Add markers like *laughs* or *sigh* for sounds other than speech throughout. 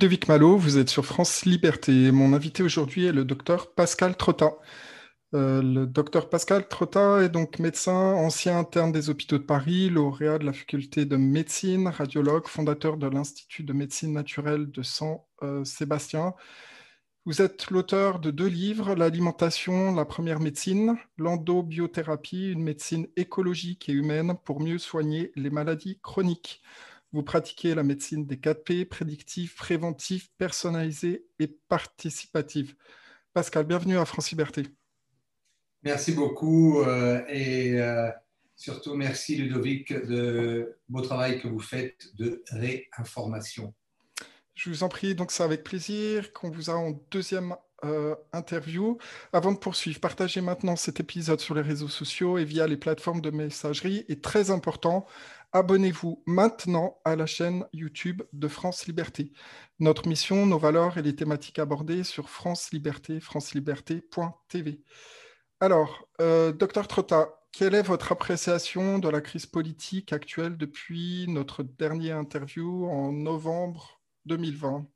Ludovic Malo, vous êtes sur France Liberté. Mon invité aujourd'hui est le docteur Pascal Trotta. Euh, le docteur Pascal Trotta est donc médecin, ancien interne des hôpitaux de Paris, lauréat de la faculté de médecine, radiologue, fondateur de l'Institut de médecine naturelle de Saint-Sébastien. Vous êtes l'auteur de deux livres, L'alimentation, la première médecine, L'endobiothérapie, une médecine écologique et humaine pour mieux soigner les maladies chroniques. Vous pratiquez la médecine des 4P, prédictive, préventive, personnalisée et participative. Pascal, bienvenue à France Liberté. Merci beaucoup euh, et euh, surtout merci Ludovic de beau travail que vous faites de réinformation. Je vous en prie, donc c'est avec plaisir qu'on vous a en deuxième euh, interview. Avant de poursuivre, partagez maintenant cet épisode sur les réseaux sociaux et via les plateformes de messagerie. Et très important, abonnez-vous maintenant à la chaîne YouTube de France Liberté. Notre mission, nos valeurs et les thématiques abordées sur France Liberté, franceliberté.tv. Alors, euh, docteur Trotta, quelle est votre appréciation de la crise politique actuelle depuis notre dernière interview en novembre 2020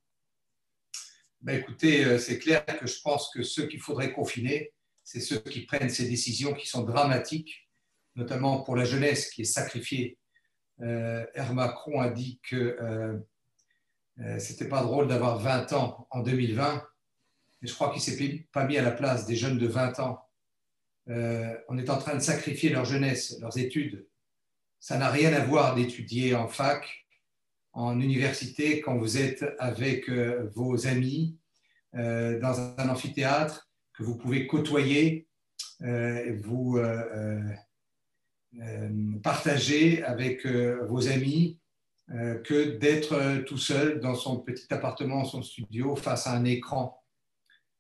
ben Écoutez, euh, c'est clair que je pense que ceux qu'il faudrait confiner, c'est ceux qui prennent ces décisions qui sont dramatiques, notamment pour la jeunesse qui est sacrifiée. Euh, Macron a dit que euh, euh c'était pas drôle d'avoir 20 ans en 2020, mais je crois qu'il s'est pas mis à la place des jeunes de 20 ans euh, on est en train de sacrifier leur jeunesse, leurs études. Ça n'a rien à voir d'étudier en fac, en université, quand vous êtes avec euh, vos amis euh, dans un amphithéâtre que vous pouvez côtoyer, vous partager avec vos amis, que d'être tout seul dans son petit appartement, son studio, face à un écran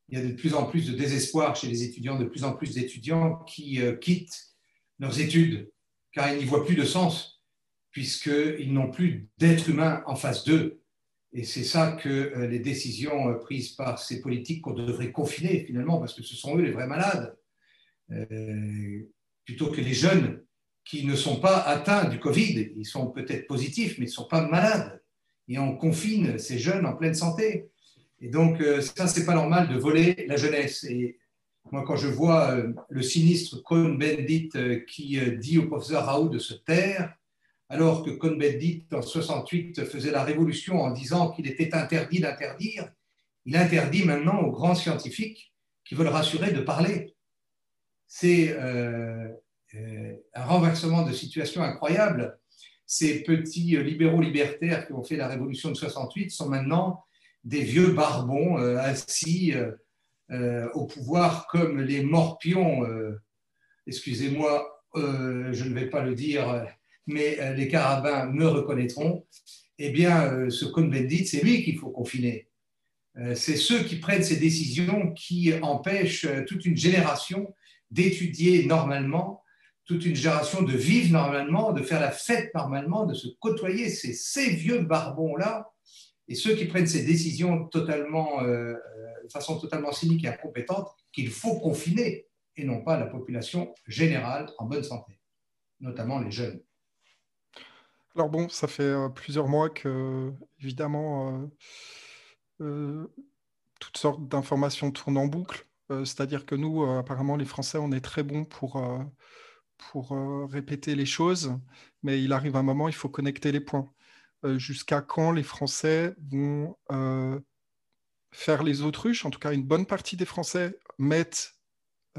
il y a de plus en plus de désespoir chez les étudiants, de plus en plus d'étudiants qui euh, quittent leurs études car ils n'y voient plus de sens, puisqu'ils n'ont plus d'être humain en face d'eux. Et c'est ça que euh, les décisions euh, prises par ces politiques qu'on devrait confiner finalement, parce que ce sont eux les vrais malades, plutôt que les jeunes qui ne sont pas atteints du Covid. Ils sont peut-être positifs, mais ils ne sont pas malades. Et on confine ces jeunes en pleine santé. Et donc, euh, ça, c'est pas normal de voler la jeunesse. Et moi, quand je vois euh, le sinistre Cohn-Bendit euh, qui dit au professeur Raoult de se taire, alors que Cohn-Bendit, en 68, faisait la révolution en disant qu'il était interdit d'interdire, il interdit maintenant aux grands scientifiques qui veulent rassurer de parler. C'est un renversement de situation incroyable. Ces petits libéraux libertaires qui ont fait la révolution de 68 sont maintenant des vieux barbons euh, assis euh, euh, au pouvoir comme les morpions, excusez-moi, je ne vais pas le dire, mais les carabins me reconnaîtront, eh bien, ce Cohn-Bendit, c'est lui qu'il faut confiner. c'est ceux qui prennent ces décisions qui empêchent toute une génération d'étudier normalement, toute une génération de vivre normalement, de faire la fête normalement, de se côtoyer. C'est ces vieux barbons-là et ceux qui prennent ces décisions totalement, euh, de façon totalement cynique et incompétente qu'il faut confiner et non pas la population générale en bonne santé, notamment les jeunes. Alors bon, ça fait euh, plusieurs mois que, évidemment, euh, toutes sortes d'informations tournent en boucle. C'est-à-dire que nous, apparemment, les Français, on est très bons pour, pour répéter les choses, mais il arrive un moment, il faut connecter les points. Euh, jusqu'à quand les Français vont euh, faire les autruches? En tout cas, une bonne partie des Français mettent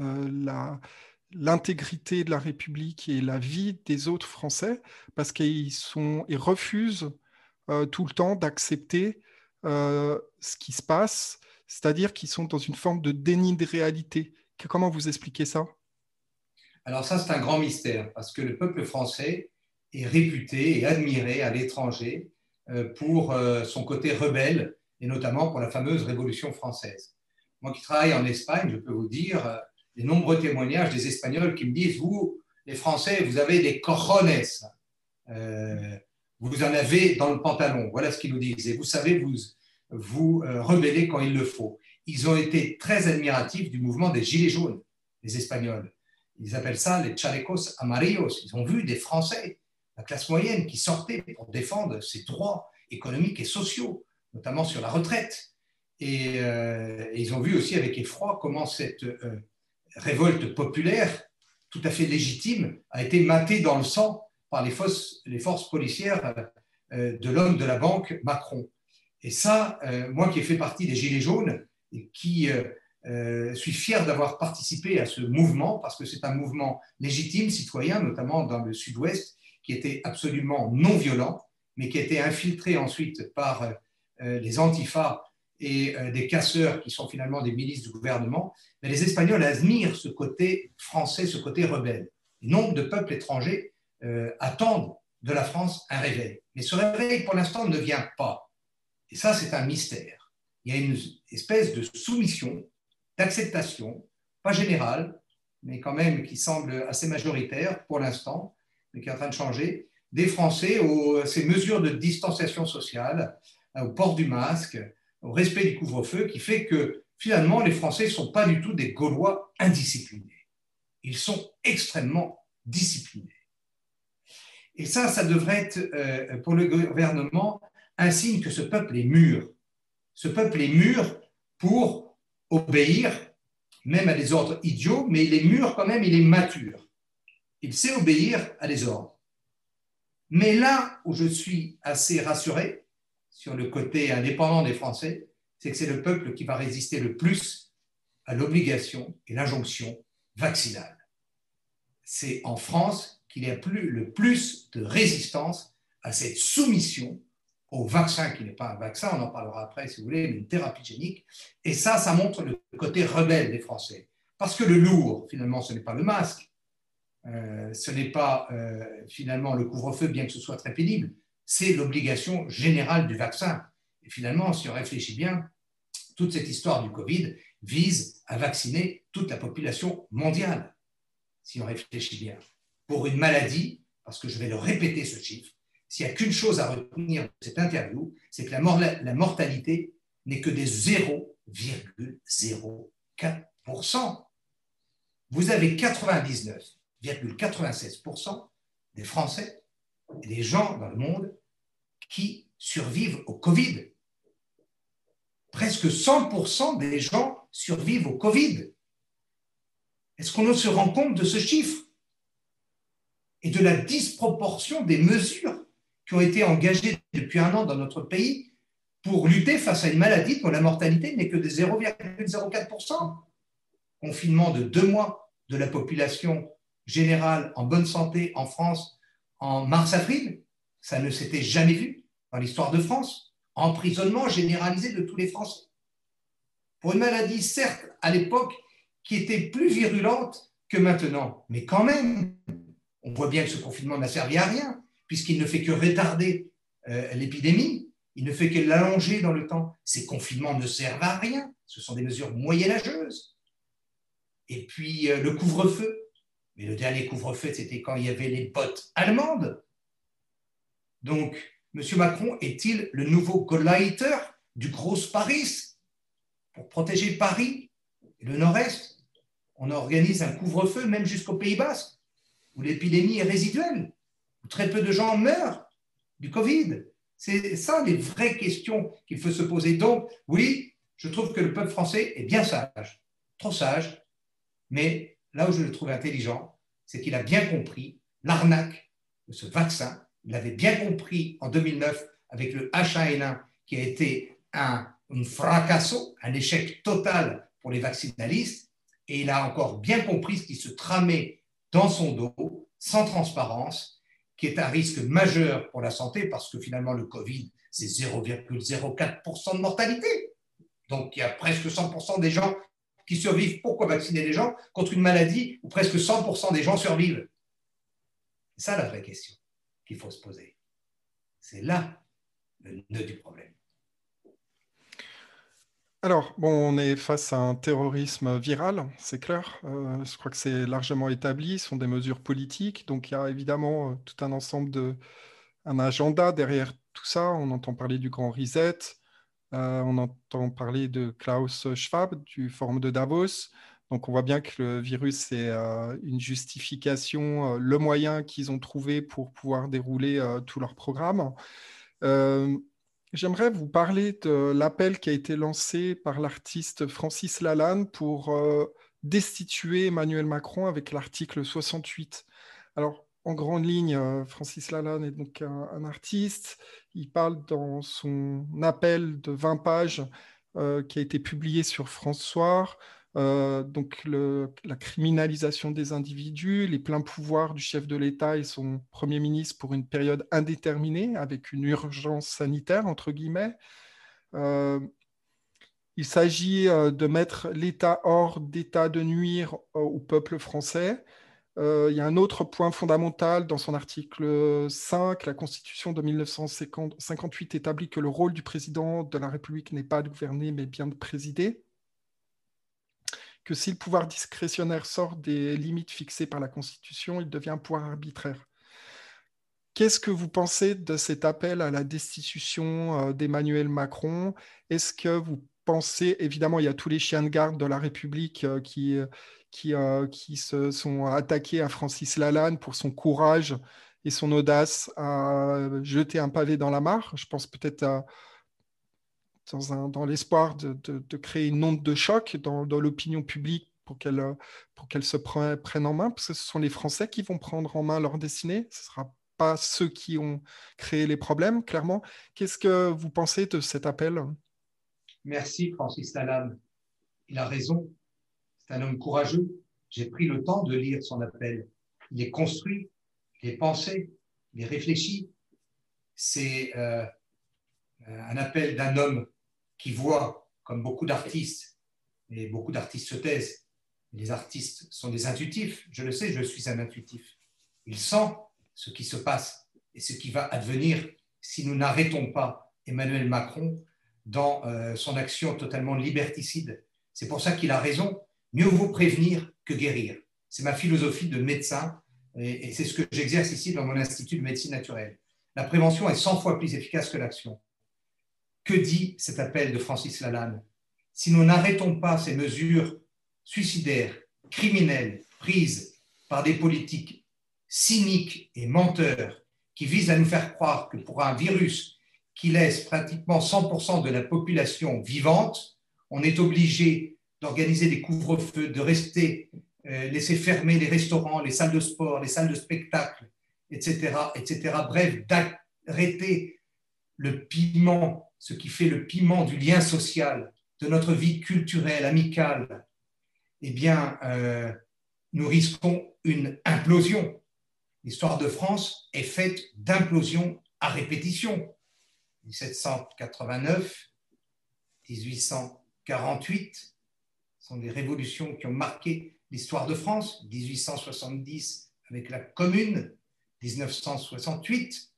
euh, l'intégrité de la République et la vie des autres Français parce qu'ils ils refusent tout le temps d'accepter ce qui se passe, c'est-à-dire qu'ils sont dans une forme de déni de réalité. Comment vous expliquez ça? Alors ça, c'est un grand mystère, parce que le peuple français est réputé et admiré à l'étranger euh, pour euh, son côté rebelle et notamment pour la fameuse Révolution française. Moi qui travaille en Espagne, je peux vous dire euh, les nombreux témoignages des Espagnols qui me disent, vous, les Français, vous avez des cojones, vous en avez dans le pantalon. Voilà ce qu'ils nous disent. Et vous savez vous, vous rebeller quand il le faut. Ils ont été très admiratifs du mouvement des Gilets jaunes, les Espagnols. Ils appellent ça les chalecos amarillos. Ils ont vu des Français la classe moyenne qui sortait pour défendre ses droits économiques et sociaux, notamment sur la retraite. Et, ils ont vu aussi avec effroi comment cette révolte populaire, tout à fait légitime, a été matée dans le sang par les forces, policières de l'homme de la banque, Macron. Et ça, moi qui ai fait partie des Gilets jaunes et qui euh, suis fier d'avoir participé à ce mouvement parce que c'est un mouvement légitime, citoyen, notamment dans le sud-ouest, qui était absolument non violent, mais qui a été infiltré ensuite par euh, les antifas et euh, des casseurs qui sont finalement des milices du gouvernement. Mais les Espagnols admirent ce côté français, ce côté rebelle. nombre de peuples étrangers attendent de la France un réveil. Mais ce réveil, pour l'instant, ne vient pas. Et ça, c'est un mystère. Il y a une espèce de soumission d'acceptation, pas générale, mais quand même qui semble assez majoritaire pour l'instant, mais qui est en train de changer, des Français aux ces mesures de distanciation sociale, au port du masque, au respect du couvre-feu, qui fait que finalement les Français ne sont pas du tout des Gaulois indisciplinés. Ils sont extrêmement disciplinés. Et ça, ça devrait être euh, pour le gouvernement un signe que ce peuple est mûr. Ce peuple est mûr pour obéir, même à des ordres idiots, mais il est mûr quand même, il est mature. Il sait obéir à des ordres. Mais là où je suis assez rassuré sur le côté indépendant des Français, c'est que c'est le peuple qui va résister le plus à l'obligation et l'injonction vaccinale. C'est en France qu'il y a le plus de résistance à cette soumission au vaccin qui n'est pas un vaccin, on en parlera après si vous voulez, mais une thérapie génique. Et ça, ça montre le côté rebelle des Français. Parce que le lourd, finalement, ce n'est pas le masque, euh, ce n'est pas euh, finalement le couvre-feu, bien que ce soit très pénible, c'est l'obligation générale du vaccin. Et finalement, si on réfléchit bien, toute cette histoire du Covid vise à vacciner toute la population mondiale, si on réfléchit bien, pour une maladie, parce que je vais le répéter ce chiffre, s'il n'y a qu'une chose à retenir de cette interview, c'est que la, mortalité n'est que des 0,04%. Vous avez 99,96% des Français et des gens dans le monde qui survivent au Covid. Presque 100% des gens survivent au Covid. Est-ce qu'on se rend compte de ce chiffre et de la disproportion des mesures qui ont été engagés depuis un an dans notre pays pour lutter face à une maladie dont la mortalité n'est que de 0,04%. Confinement de deux mois de la population générale en bonne santé en France en mars-avril, ça ne s'était jamais vu dans l'histoire de France. Emprisonnement généralisé de tous les Français. Pour une maladie, certes, à l'époque, qui était plus virulente que maintenant, mais quand même, on voit bien que ce confinement n'a servi à rien puisqu'il ne fait que retarder euh, l'épidémie, il ne fait que l'allonger dans le temps. Ces confinements ne servent à rien, ce sont des mesures moyenâgeuses. Et puis euh, le couvre-feu, mais le dernier couvre-feu, c'était quand il y avait les bottes allemandes. Donc, M. Macron est-il le nouveau Gauleiter du Gros Paris pour protéger Paris et le Nord-Est? On organise un couvre-feu même jusqu'au Pays Basque, où l'épidémie est résiduelle très peu de gens meurent du Covid. C'est ça les vraies questions qu'il faut se poser. Donc, oui, je trouve que le peuple français est bien sage, trop sage, mais là où je le trouve intelligent, c'est qu'il a bien compris l'arnaque de ce vaccin. Il l'avait bien compris en 2009 avec le H1N1 qui a été un, un fracasso, un échec total pour les vaccinalistes. Et il a encore bien compris ce qui se tramait dans son dos, sans transparence, qui est un risque majeur pour la santé parce que finalement le Covid, c'est 0,04% de mortalité. Donc il y a presque 100% des gens qui survivent. Pourquoi vacciner les gens contre une maladie où presque 100% des gens survivent? C'est ça la vraie question qu'il faut se poser. C'est là le nœud du problème. Alors, bon, on est face à un terrorisme viral, c'est clair. Euh, je crois que c'est largement établi. Ce sont des mesures politiques. Donc, il y a évidemment euh, tout un ensemble de. un agenda derrière tout ça. On entend parler du grand reset. Euh, on entend parler de Klaus Schwab, du Forum de Davos. Donc, on voit bien que le virus, c'est une justification, le moyen qu'ils ont trouvé pour pouvoir dérouler tout leur programme j'aimerais vous parler de l'appel qui a été lancé par l'artiste Francis Lalanne pour euh, destituer Emmanuel Macron avec l'article 68. Alors, en grande ligne, euh, Francis Lalanne est donc un, artiste. Il parle dans son appel de 20 pages euh, qui a été publié sur François euh, donc la criminalisation des individus, les pleins pouvoirs du chef de l'État et son Premier ministre pour une période indéterminée avec une urgence sanitaire, entre guillemets. Euh, il s'agit euh, de mettre l'État hors d'état de nuire au peuple français. il y a un autre point fondamental dans son article 5, la Constitution de 1958 établit que le rôle du président de la République n'est pas de gouverner, mais bien de présider que si le pouvoir discrétionnaire sort des limites fixées par la Constitution, il devient un pouvoir arbitraire. Qu'est-ce que vous pensez de cet appel à la destitution euh, d'Emmanuel Macron? Est-ce que vous pensez, évidemment, il y a tous les chiens de garde de la République euh, qui, euh, qui, qui se sont attaqués à Francis Lalanne pour son courage et son audace à jeter un pavé dans la mare? Je pense peut-être à, dans, l'espoir de, créer une onde de choc dans, l'opinion publique pour qu'elle pour qu'elle se prenne en main, parce que ce sont les Français qui vont prendre en main leur destinée, ce ne sera pas ceux qui ont créé les problèmes, clairement. Qu'est-ce que vous pensez de cet appel? Merci Francis Lalanne. Il a raison. C'est un homme courageux. J'ai pris le temps de lire son appel. Il est construit, il est pensé, il est réfléchi. C'est euh, un appel d'un homme qui voit, comme beaucoup d'artistes, et beaucoup d'artistes se taisent, les artistes sont des intuitifs, je le sais, je suis un intuitif. Il sent ce qui se passe et ce qui va advenir si nous n'arrêtons pas Emmanuel Macron dans euh, son action totalement liberticide. C'est pour ça qu'il a raison. Mieux vaut prévenir que guérir. C'est ma philosophie de médecin et, et c'est ce que j'exerce ici dans mon institut de médecine naturelle. La prévention est 100 fois plus efficace que l'action. Que dit cet appel de Francis Lalanne? Si nous n'arrêtons pas ces mesures suicidaires, criminelles, prises par des politiques cyniques et menteurs qui visent à nous faire croire que pour un virus qui laisse pratiquement 100% de la population vivante, on est obligé d'organiser des couvre-feux, de rester, euh, laisser fermer les restaurants, les salles de sport, les salles de spectacle, etc., etc. Bref, d'arrêter le piment ce qui fait le piment du lien social, de notre vie culturelle, amicale, eh bien, euh, nous risquons une implosion. L'histoire de France est faite d'implosions à répétition. 1789, 1848 sont des révolutions qui ont marqué l'histoire de France. 1870 avec la Commune, 1968,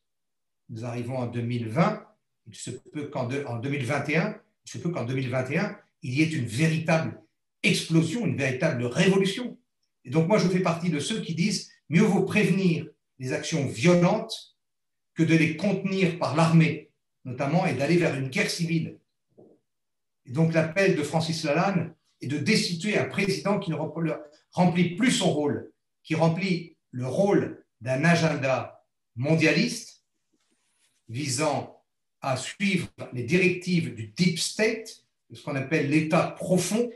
nous arrivons en 2020 il se peut qu'en 2021, il se peut qu'en 2021, il y ait une véritable explosion, une véritable révolution. Et donc moi, je fais partie de ceux qui disent mieux vaut prévenir les actions violentes que de les contenir par l'armée, notamment, et d'aller vers une guerre civile. Et donc l'appel de Francis Lalanne est de destituer un président qui ne remplit plus son rôle, qui remplit le rôle d'un agenda mondialiste visant à suivre les directives du deep state, ce qu'on appelle l'État profond,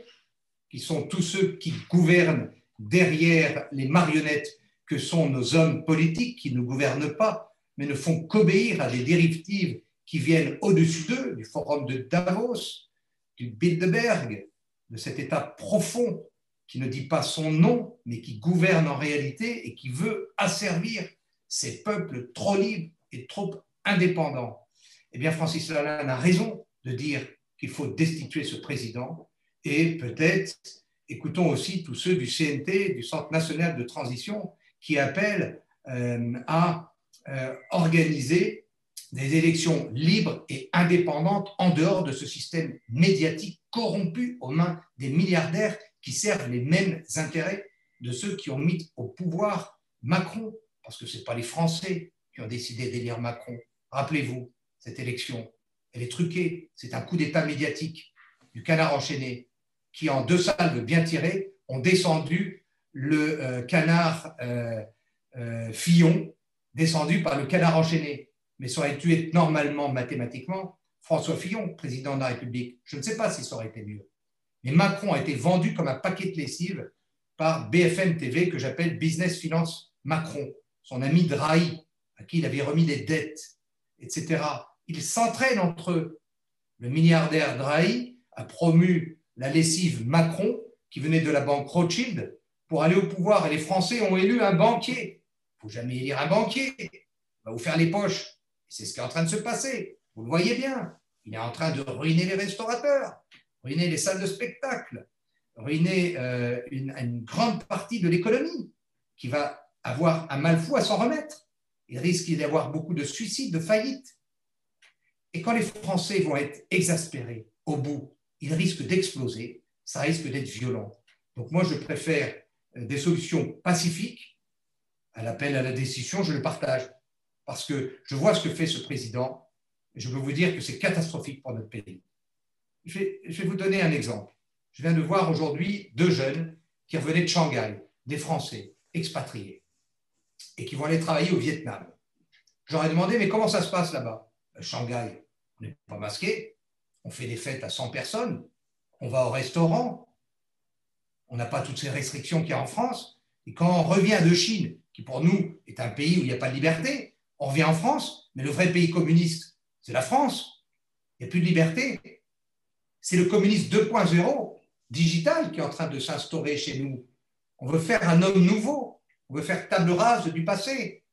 qui sont tous ceux qui gouvernent derrière les marionnettes que sont nos hommes politiques, qui ne gouvernent pas, mais ne font qu'obéir à des directives qui viennent au-dessus d'eux, du forum de Davos, du Bilderberg, de cet État profond qui ne dit pas son nom, mais qui gouverne en réalité et qui veut asservir ces peuples trop libres et trop indépendants eh bien, Francis Lalanne a raison de dire qu'il faut destituer ce président et peut-être écoutons aussi tous ceux du CNT, du Centre national de transition, qui appellent euh, à euh, organiser des élections libres et indépendantes en dehors de ce système médiatique corrompu aux mains des milliardaires qui servent les mêmes intérêts de ceux qui ont mis au pouvoir Macron, parce que ce n'est pas les Français qui ont décidé d'élire Macron. Rappelez-vous, cette élection. Elle est truquée. C'est un coup d'État médiatique du canard enchaîné qui, en deux salves bien tirées, ont descendu le euh, canard euh, euh, Fillon, descendu par le canard enchaîné. Mais ça aurait dû être normalement, mathématiquement, François Fillon, président de la République. Je ne sais pas si ça aurait été mieux. Mais Macron a été vendu comme un paquet de lessive par BFM TV que j'appelle Business Finance Macron, son ami Drahi, à qui il avait remis des dettes, etc. Il s'entraîne entre eux. Le milliardaire Drahi a promu la lessive Macron, qui venait de la banque Rothschild, pour aller au pouvoir. Et les Français ont élu un banquier. Il ne faut jamais élire un banquier. Il va vous faire les poches. C'est ce qui est en train de se passer. Vous le voyez bien. Il est en train de ruiner les restaurateurs, ruiner les salles de spectacle, ruiner euh, une, une, grande partie de l'économie qui va avoir un mal fou à s'en remettre. Il risque d'y avoir beaucoup de suicides, de faillites. Et quand les Français vont être exaspérés au bout, ils risquent d'exploser, ça risque d'être violent. Donc moi, je préfère euh, des solutions pacifiques à l'appel à la décision, je le partage. Parce que je vois ce que fait ce président, et je peux vous dire que c'est catastrophique pour notre pays. Je vais, je vais vous donner un exemple. Je viens de voir aujourd'hui deux jeunes qui revenaient de Shanghai, des Français expatriés, et qui vont aller travailler au Vietnam. J'aurais demandé, mais comment ça se passe là-bas? Ben, Shanghai, on n'est pas masqué, on fait des fêtes à 100 personnes, on va au restaurant, on n'a pas toutes ces restrictions qu'il y a en France. Et quand on revient de Chine, qui pour nous est un pays où il n'y a pas de liberté, on revient en France, mais le vrai pays communiste, c'est la France. Il n'y a plus de liberté. C'est le communisme 2.0 digital qui est en train de s'instaurer chez nous. On veut faire un homme nouveau. On veut faire table rase du passé.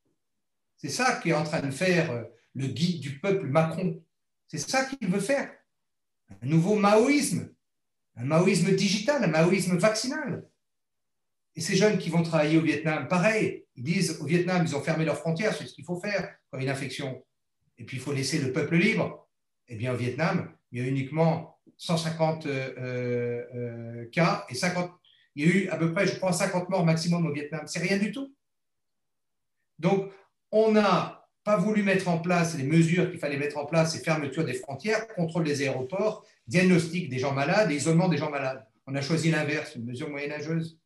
C'est ça qui est en train de faire euh, le guide du peuple Macron. C'est ça qu'il veut faire. Un nouveau maoïsme un maoïsme digital, un maoïsme vaccinal. Et ces jeunes qui vont travailler au Vietnam, pareil, ils disent au Vietnam, ils ont fermé leurs frontières, c'est ce qu'il faut faire quand il y a une infection. Et puis il faut laisser le peuple libre. Eh bien, au Vietnam, il y a uniquement 150 euh, euh, cas et 50, il y a eu à peu près, je crois, 50 morts maximum au Vietnam. C'est rien du tout. Donc, on n'a pas voulu mettre en place les mesures qu'il fallait mettre en place, ces fermetures des frontières, contrôle des aéroports, diagnostic des gens malades et isolement des gens malades. On a choisi l'inverse, une mesure moyenâgeuse.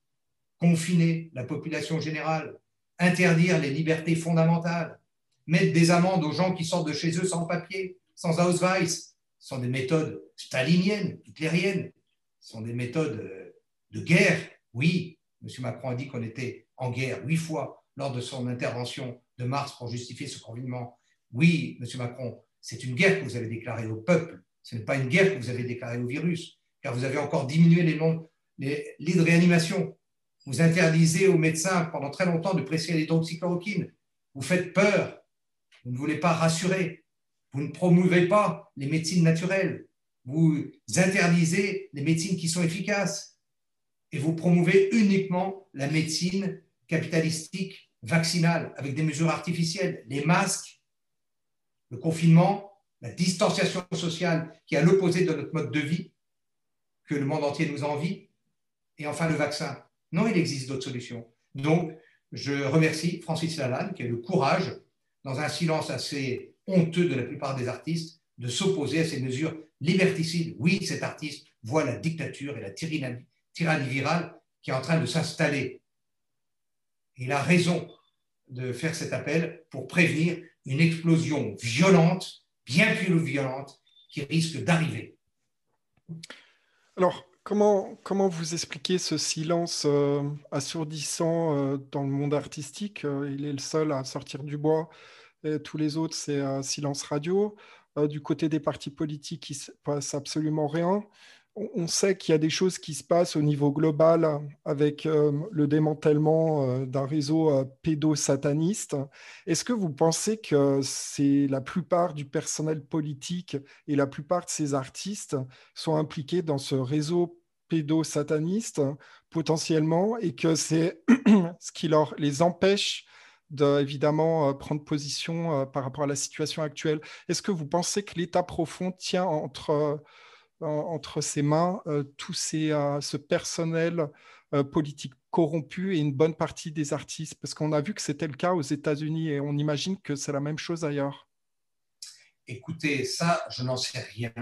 Confiner la population générale, interdire les libertés fondamentales, mettre des amendes aux gens qui sortent de chez eux sans papier, sans Ausweis. Ce sont des méthodes staliniennes, hitlériennes. Ce sont des méthodes euh, de guerre. Oui, M. Macron a dit qu'on était en guerre huit fois lors de son intervention de mars pour justifier ce confinement. Oui, M. Macron, c'est une guerre que vous avez déclarée au peuple ce n'est pas une guerre que vous avez déclarée au virus, car vous avez encore diminué les, les lits de réanimation. Vous interdisez aux médecins pendant très longtemps de prescrire l'hydroxychloroquine. Vous faites peur. Vous ne voulez pas rassurer. Vous ne promouvez pas les médecines naturelles. Vous interdisez les médecines qui sont efficaces. Et vous promouvez uniquement la médecine capitalistique, vaccinale, avec des mesures artificielles, les masques, le confinement, la distanciation sociale qui est à l'opposé de notre mode de vie, que le monde entier nous envie, et enfin le vaccin. Non, il existe d'autres solutions. Donc, je remercie Francis Lalanne qui a le courage, dans un silence assez honteux de la plupart des artistes, de s'opposer à ces mesures liberticides. Oui, cet artiste voit la dictature et la tyrannie virale qui est en train de s'installer. Il a raison de faire cet appel pour prévenir une explosion violente bien plus violente qui risque d'arriver. Alors, comment, comment vous expliquez ce silence euh, assourdissant euh, dans le monde artistique? Euh, Il est le seul à sortir du bois. Tous les autres, c'est silence radio. du côté des partis politiques, il ne se passe absolument rien on sait qu'il y a des choses qui se passent au niveau global avec euh, le démantèlement euh, d'un réseau euh, pédosataniste. Est-ce que vous pensez que c'est la plupart du personnel politique et la plupart de ces artistes sont impliqués dans ce réseau pédosataniste potentiellement et que c'est *clears throat* ce qui leur, les empêche de évidemment prendre position par rapport à la situation actuelle? Est-ce que vous pensez que l'État profond tient entre entre ses mains euh, tout ces, euh, ce personnel euh, politique corrompu et une bonne partie des artistes Parce qu'on a vu que c'était le cas aux États-Unis et on imagine que c'est la même chose ailleurs. Écoutez, ça, je n'en sais rien,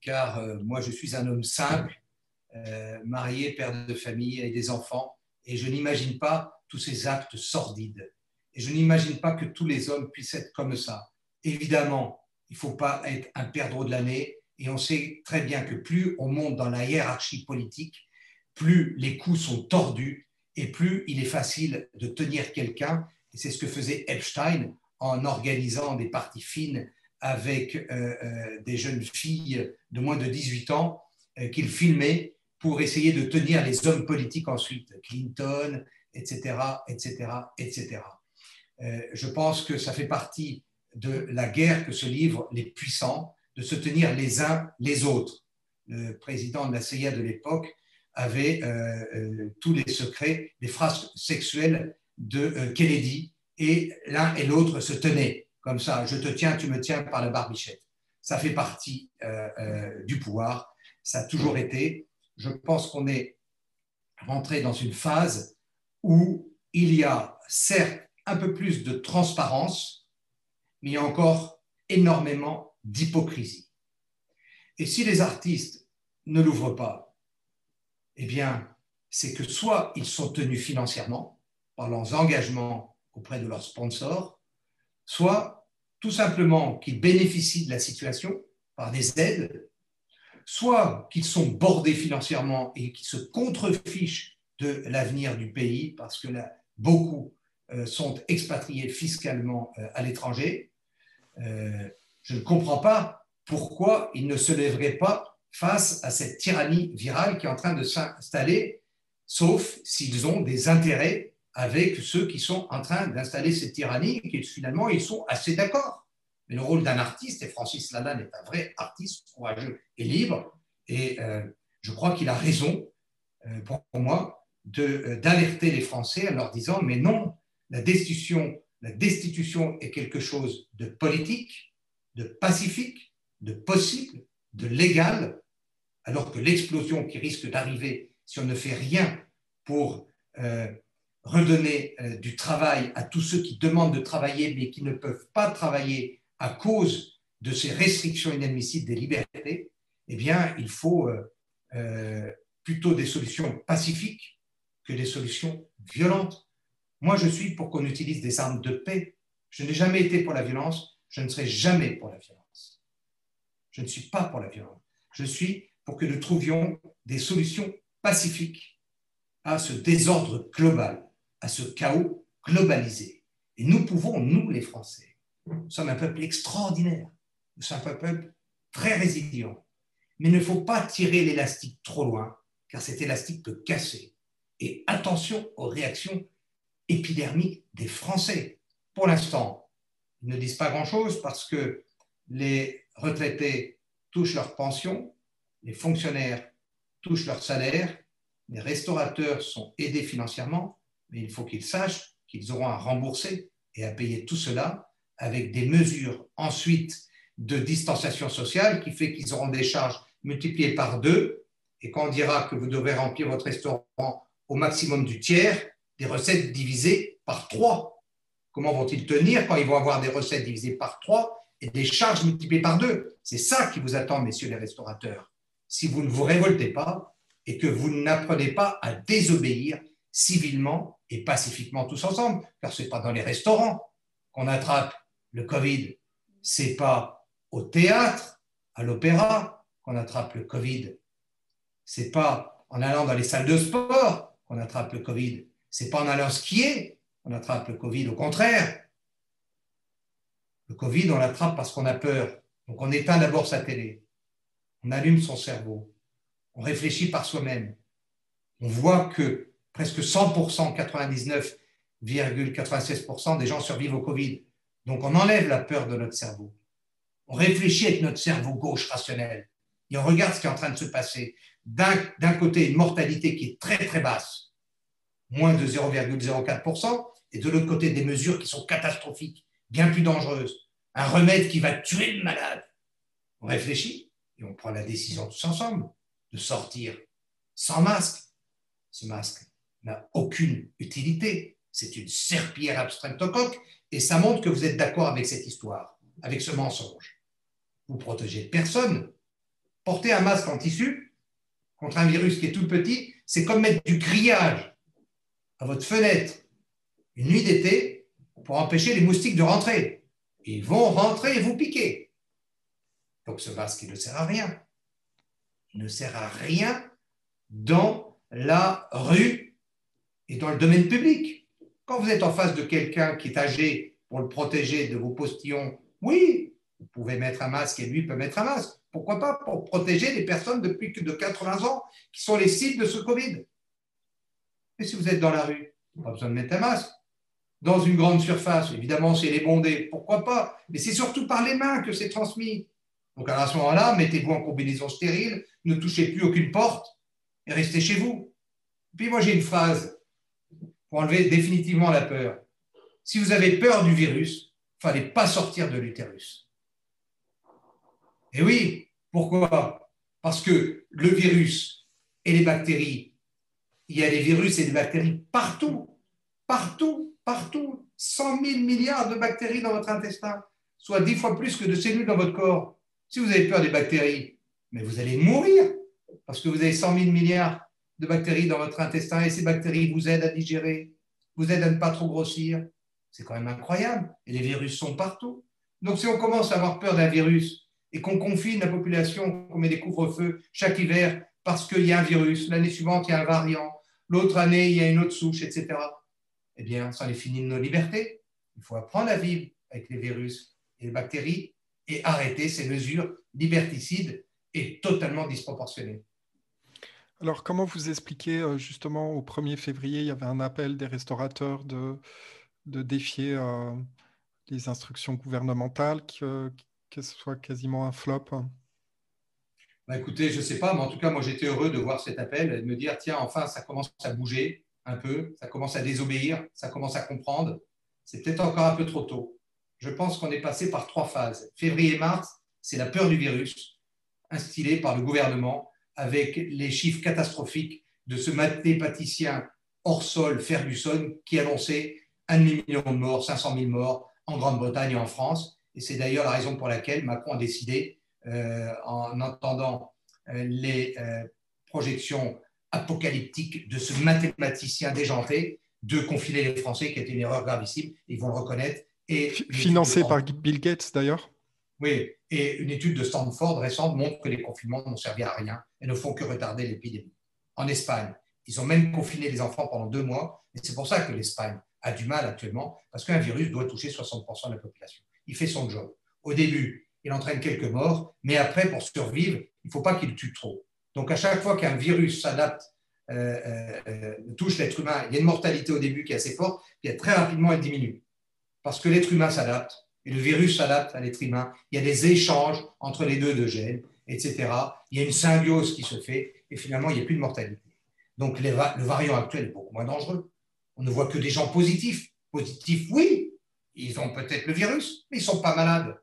car moi, je suis un homme simple, marié, père de famille et des enfants, et je n'imagine pas tous ces actes sordides. Et je n'imagine pas que tous les hommes puissent être comme ça. Évidemment, il ne faut pas être un perdreau de l'année. Et on sait très bien que plus on monte dans la hiérarchie politique, plus les coups sont tordus et plus il est facile de tenir quelqu'un. Et c'est ce que faisait Epstein en organisant des parties fines avec euh, euh, des jeunes filles de moins de 18 ans euh, qu'il filmait pour essayer de tenir les hommes politiques ensuite, Clinton, etc., etc., etc. je pense que ça fait partie de la guerre que se livrent les puissants, de se tenir les uns les autres. Le président de la CIA de l'époque avait tous les secrets des phrases sexuelles de Kennedy et l'un et l'autre se tenaient comme ça, je te tiens, tu me tiens par la barbichette. Ça fait partie euh, euh, du pouvoir, ça a toujours été. Je pense qu'on est rentré dans une phase où il y a certes un peu plus de transparence, mais il y a encore énormément d'hypocrisie. Et si les artistes ne l'ouvrent pas, eh bien, c'est que soit ils sont tenus financièrement par leurs engagements auprès de leurs sponsors, soit tout simplement qu'ils bénéficient de la situation par des aides, soit qu'ils sont bordés financièrement et qu'ils se contrefichent de l'avenir du pays parce que là, beaucoup euh, sont expatriés fiscalement euh, à l'étranger. Euh, je ne comprends pas pourquoi ils ne se lèveraient pas face à cette tyrannie virale qui est en train de s'installer, sauf s'ils ont des intérêts avec ceux qui sont en train d'installer cette tyrannie et qui finalement ils sont assez d'accord. Mais le rôle d'un artiste, et Francis Lalanne est un vrai artiste courageux et libre, et euh, je crois qu'il a raison, euh, pour moi, euh, d'alerter les Français en leur disant, mais non, la destitution, la destitution est quelque chose de politique, de pacifique, de possible, de légal, alors que l'explosion qui risque d'arriver si on ne fait rien pour redonner euh, du travail à tous ceux qui demandent de travailler mais qui ne peuvent pas travailler à cause de ces restrictions inadmissibles des libertés, eh bien, il faut euh, euh, plutôt des solutions pacifiques que des solutions violentes. Moi, je suis pour qu'on utilise des armes de paix. Je n'ai jamais été pour la violence, je ne serai jamais pour la violence. Je ne suis pas pour la violence. Je suis pour que nous trouvions des solutions pacifiques à ce désordre global à ce chaos globalisé. Et nous pouvons, nous les Français, nous sommes un peuple extraordinaire, nous sommes un peuple très résilient, mais il ne faut pas tirer l'élastique trop loin, car cet élastique peut casser. Et attention aux réactions épidermiques des Français. Pour l'instant, ne disent pas grand-chose parce que les retraités touchent leur pension, les fonctionnaires touchent leur salaire, les restaurateurs sont aidés financièrement, mais il faut qu'ils sachent qu'ils auront à rembourser et à payer tout cela avec des mesures ensuite de distanciation sociale qui fait qu'ils auront des charges multipliées par deux. Et quand on dira que vous devez remplir votre restaurant au maximum du tiers, des recettes divisées par trois. Comment vont-ils tenir quand ils vont avoir des recettes divisées par trois et des charges multipliées par deux? C'est ça qui vous attend, messieurs les restaurateurs. Si vous ne vous révoltez pas et que vous n'apprenez pas à désobéir civilement et pacifiquement tous ensemble, car ce n'est pas dans les restaurants qu'on attrape le Covid, c'est pas au théâtre, à l'opéra qu'on attrape le Covid, c'est pas en allant dans les salles de sport qu'on attrape le Covid, c'est pas en allant skier qu'on attrape le Covid, au contraire. Le Covid, on l'attrape parce qu'on a peur. Donc on éteint d'abord sa télé, on allume son cerveau, on réfléchit par soi-même. On voit que presque 100%, 99,96% des gens survivent au Covid. Donc on enlève la peur de notre cerveau. On réfléchit avec notre cerveau gauche rationnel et on regarde ce qui est en train de se passer. D'un côté, une mortalité qui est très très basse, moins de 0,04%, et de l'autre côté, des mesures qui sont catastrophiques, bien plus dangereuses. Un remède qui va tuer le malade. On réfléchit et on prend la décision tous ensemble de sortir sans masque. Ce masque n'a aucune utilité. C'est une serpillière abstractocoque et ça montre que vous êtes d'accord avec cette histoire, avec ce mensonge. Vous protégez personne. Porter un masque en tissu contre un virus qui est tout petit, c'est comme mettre du grillage à votre fenêtre une nuit d'été pour empêcher les moustiques de rentrer. Ils vont rentrer et vous piquer. Donc ce masque, il ne sert à rien. Il ne sert à rien dans la rue et dans le domaine public. Quand vous êtes en face de quelqu'un qui est âgé pour le protéger de vos postillons, oui, vous pouvez mettre un masque et lui peut mettre un masque. Pourquoi pas pour protéger les personnes depuis plus de 80 ans qui sont les cibles de ce Covid. Et si vous êtes dans la rue, pas besoin de mettre un masque. Dans une grande surface, évidemment, c'est les bondés, pourquoi pas? Mais c'est surtout par les mains que c'est transmis. Donc à ce moment-là, mettez-vous en combinaison stérile, ne touchez plus aucune porte et restez chez vous. Puis moi, j'ai une phase pour enlever définitivement la peur. Si vous avez peur du virus, fallait pas sortir de l'utérus. Et oui, pourquoi? Parce que le virus et les bactéries, il y a des virus et des bactéries partout, partout, partout. 100 000 milliards de bactéries dans votre intestin, soit 10 fois plus que de cellules dans votre corps. Si vous avez peur des bactéries, mais vous allez mourir parce que vous avez 100 000 milliards de bactéries dans votre intestin et ces bactéries vous aident à digérer, vous aident à ne pas trop grossir. C'est quand même incroyable. Et les virus sont partout. Donc si on commence à avoir peur d'un virus et qu'on confine la population, qu'on met des couvre-feux chaque hiver parce qu'il y a un virus, l'année suivante il y a un variant, l'autre année il y a une autre souche, etc., eh bien ça les finit de nos libertés. Il faut apprendre à vivre avec les virus et les bactéries et arrêter ces mesures liberticides et totalement disproportionnées. Alors, comment vous expliquez euh, justement au 1er février, il y avait un appel des restaurateurs de, de défier euh, les instructions gouvernementales, que, que, ce soit quasiment un flop? Bah, Écoutez, je ne sais pas, mais en tout cas, moi j'étais heureux de voir cet appel et de me dire tiens, enfin, ça commence à bouger un peu, ça commence à désobéir, ça commence à comprendre. C'est peut-être encore un peu trop tôt je pense qu'on est passé par trois phases. Février-mars, c'est la peur du virus, instillée par le gouvernement, avec les chiffres catastrophiques de ce mathématicien hors sol, Ferguson, qui annonçait un million de morts, 500 000 morts en Grande-Bretagne et en France. Et c'est d'ailleurs la raison pour laquelle Macron a décidé, euh, en entendant euh, les euh, projections apocalyptiques de ce mathématicien déjanté, de confiner les Français, qui était une erreur gravissime. Ils vont le reconnaître Financé par Bill Gates d'ailleurs? Oui, et une étude de Stanford récente montre que les confinements n'ont servi à rien et ne font que retarder l'épidémie. En Espagne, ils ont même confiné les enfants pendant deux mois, et c'est pour ça que l'Espagne a du mal actuellement, parce qu'un virus doit toucher 60% de la population. Il fait son job. Au début, il entraîne quelques morts, mais après, pour survivre, il ne faut pas qu'il tue trop. Donc à chaque fois qu'un virus s'adapte, euh, euh, euh, touche l'être humain, il y a une mortalité au début qui est assez forte, puis très rapidement, elle diminue parce que l'être humain s'adapte et le virus s'adapte à l'être humain. Il y a des échanges entre les deux de gènes, etc. Il y a une symbiose qui se fait et finalement, il n'y a plus de mortalité. Donc, le variant actuel est beaucoup moins dangereux. On ne voit que des gens positifs. Positifs, oui, ils ont peut-être le virus, mais ils ne sont pas malades.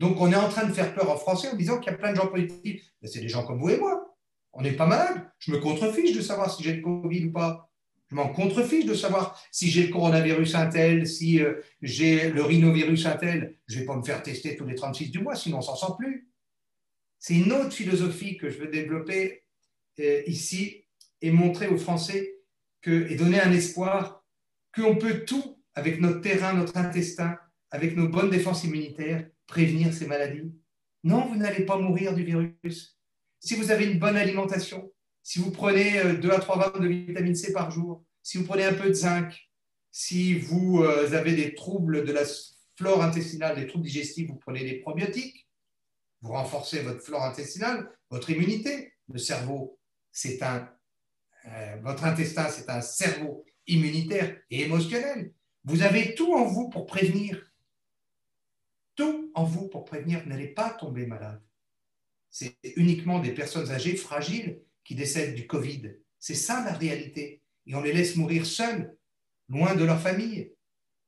Donc, on est en train de faire peur aux Français en disant qu'il y a plein de gens positifs. C'est des gens comme vous et moi. On n'est pas malades. Je me contrefiche de savoir si j'ai le Covid ou pas. Je m'en contrefiche de savoir si j'ai le coronavirus un tel, si euh, j'ai le rhinovirus un tel. Je ne vais pas me faire tester tous les 36 du mois, sinon on s'en sent plus. C'est une autre philosophie que je veux développer euh, ici et montrer aux Français que, et donner un espoir qu'on peut tout, avec notre terrain, notre intestin, avec nos bonnes défenses immunitaires, prévenir ces maladies. Non, vous n'allez pas mourir du virus. Si vous avez une bonne alimentation, si vous prenez 2 euh, à 3 grammes de vitamine C par jour, si vous prenez un peu de zinc, si vous euh, avez des troubles de la flore intestinale, des troubles digestifs, vous prenez des probiotiques, vous renforcez votre flore intestinale, votre immunité. Le cerveau, c'est un, euh, votre intestin, c'est un cerveau immunitaire et émotionnel. Vous avez tout en vous pour prévenir. En vous pour prévenir. N'allez pas tomber malade. C'est uniquement des personnes âgées, fragiles, qui décèdent du Covid. C'est ça la réalité. Et on les laisse mourir seuls, loin de leur famille,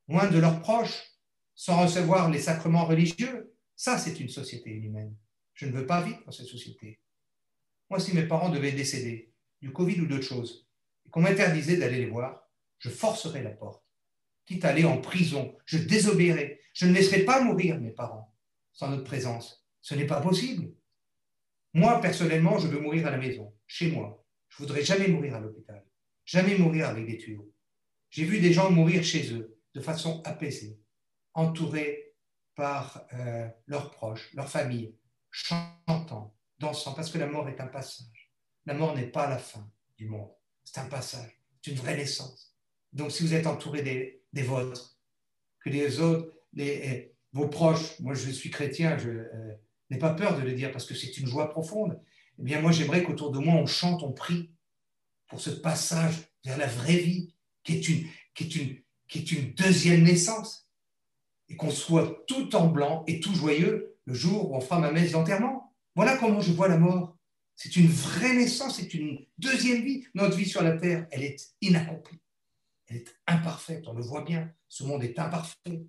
loin de leurs proches, sans recevoir les sacrements religieux. Ça, c'est une société inhumaine. Je ne veux pas vivre dans cette société. Moi, si mes parents devaient décéder du Covid ou d'autre chose, et qu'on m'interdisait d'aller les voir, je forcerais la porte, quitte à aller en prison. Je désobéirais. Je ne laisserai pas mourir mes parents sans notre présence. Ce n'est pas possible. Moi, personnellement, je veux mourir à la maison, chez moi. Je voudrais jamais mourir à l'hôpital, jamais mourir avec des tuyaux. J'ai vu des gens mourir chez eux de façon apaisée, entourés par euh, leurs proches, leur famille, chantant, dansant, parce que la mort est un passage. La mort n'est pas la fin du monde, c'est un passage, c'est une vraie naissance. Donc si vous êtes entouré des, vôtres, que les autres, les, vos proches, moi je suis chrétien, je euh, n'ai pas peur de le dire parce que c'est une joie profonde, eh bien moi j'aimerais qu'autour de moi on chante, on prie pour ce passage vers la vraie vie, qui est une, qui est une, qui est une deuxième naissance, et qu'on soit tout en blanc et tout joyeux le jour où on fera ma messe d'enterrement. Voilà comment je vois la mort. C'est une vraie naissance, c'est une deuxième vie. Notre vie sur la terre, elle est inaccomplie. Elle est imparfaite, on le voit bien. Ce monde est imparfait.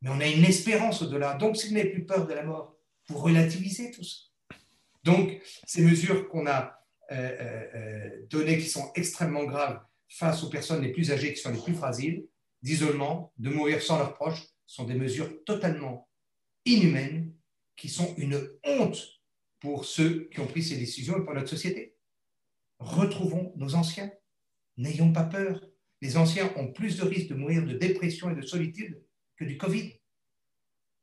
Mais on a une espérance au-delà. Donc, si vous n'avez plus peur de la mort, vous relativisez tout ça. Donc, ces mesures qu'on a euh, euh, euh, données qui sont extrêmement graves face aux personnes les plus âgées qui sont les plus fragiles, d'isolement, de mourir sans leurs proches, sont des mesures totalement inhumaines qui sont une honte pour ceux qui ont pris ces décisions et pour notre société. Retrouvons nos anciens. N'ayons pas peur. Les anciens ont plus de risques de mourir de dépression et de solitude que du Covid.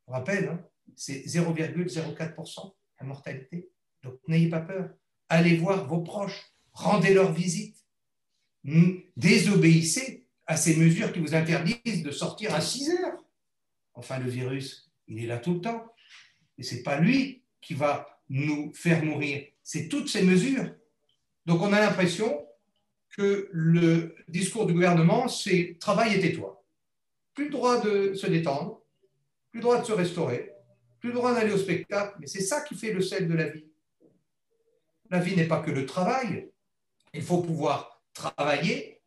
Vous rappelle, hein, c'est 0,04% la mortalité. Donc n'ayez pas peur. Allez voir vos proches, rendez leur visite. Désobéissez à ces mesures qui vous interdisent de sortir à 6 heures. Enfin, le virus, il est là tout le temps. Et ce n'est pas lui qui va nous faire mourir, c'est toutes ces mesures. Donc on a l'impression que le discours du gouvernement, c'est travail et tais-toi. Plus le droit de se détendre, plus le droit de se restaurer, plus le droit d'aller au spectacle, mais c'est ça qui fait le sel de la vie. La vie n'est pas que le travail. Il faut pouvoir travailler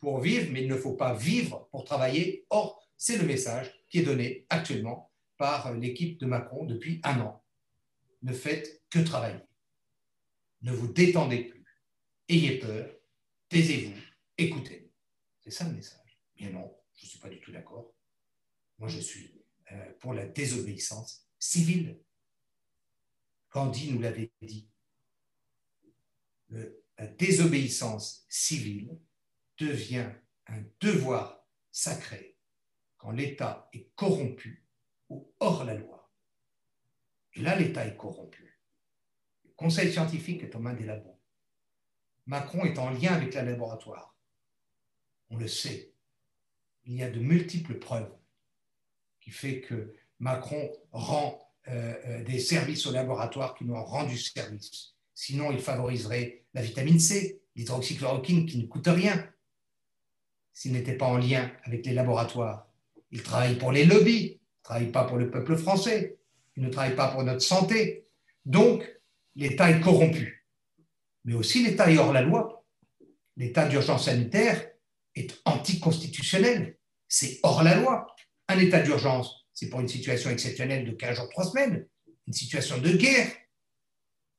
pour vivre, mais il ne faut pas vivre pour travailler. Or, c'est le message qui est donné actuellement par l'équipe de Macron depuis un an. Ne faites que travailler. Ne vous détendez plus. Ayez peur. Taisez-vous. Écoutez. C'est ça le message. Bien non, je ne suis pas du tout d'accord. Moi, je suis euh, pour la désobéissance civile. Gandhi nous l'avait dit. la désobéissance civile devient un devoir sacré quand l'État est corrompu ou hors la loi. Et là, l'État est corrompu. Le conseil scientifique est aux mains des labos. Macron est en lien avec les laboratoire. On le sait. Il y a de multiples preuves qui fait que Macron rend euh, euh, des services aux laboratoires qui nous ont rendu service. Sinon, il favoriserait la vitamine C, l'hydroxychloroquine qui ne coûte rien s'il n'était pas en lien avec les laboratoires. Il travaille pour les lobbies, il ne travaille pas pour le peuple français, il ne travaille pas pour notre santé. Donc, l'État est corrompu. Mais aussi, l'État est hors la loi. L'état d'urgence sanitaire est anticonstitutionnel. C'est hors la loi. Un état d'urgence, c'est pour une situation exceptionnelle de 15 jours, 3 semaines, une situation de guerre.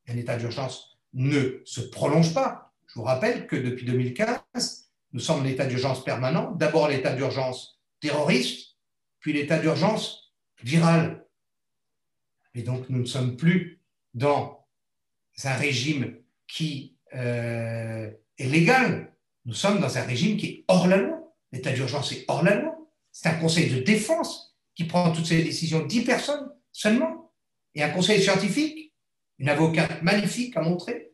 Un état d'urgence ne se prolonge pas. Je vous rappelle que depuis 2015, nous sommes en état d'urgence permanent. D'abord l'état d'urgence terroriste, puis l'état d'urgence viral. Et donc nous ne sommes plus dans un régime qui euh, est légal. Nous sommes dans un régime qui est hors la loi. L'état d'urgence est hors la loi. C'est un conseil de défense qui prend toutes ces décisions, dix personnes seulement. Et un conseil scientifique, une avocate magnifique a montré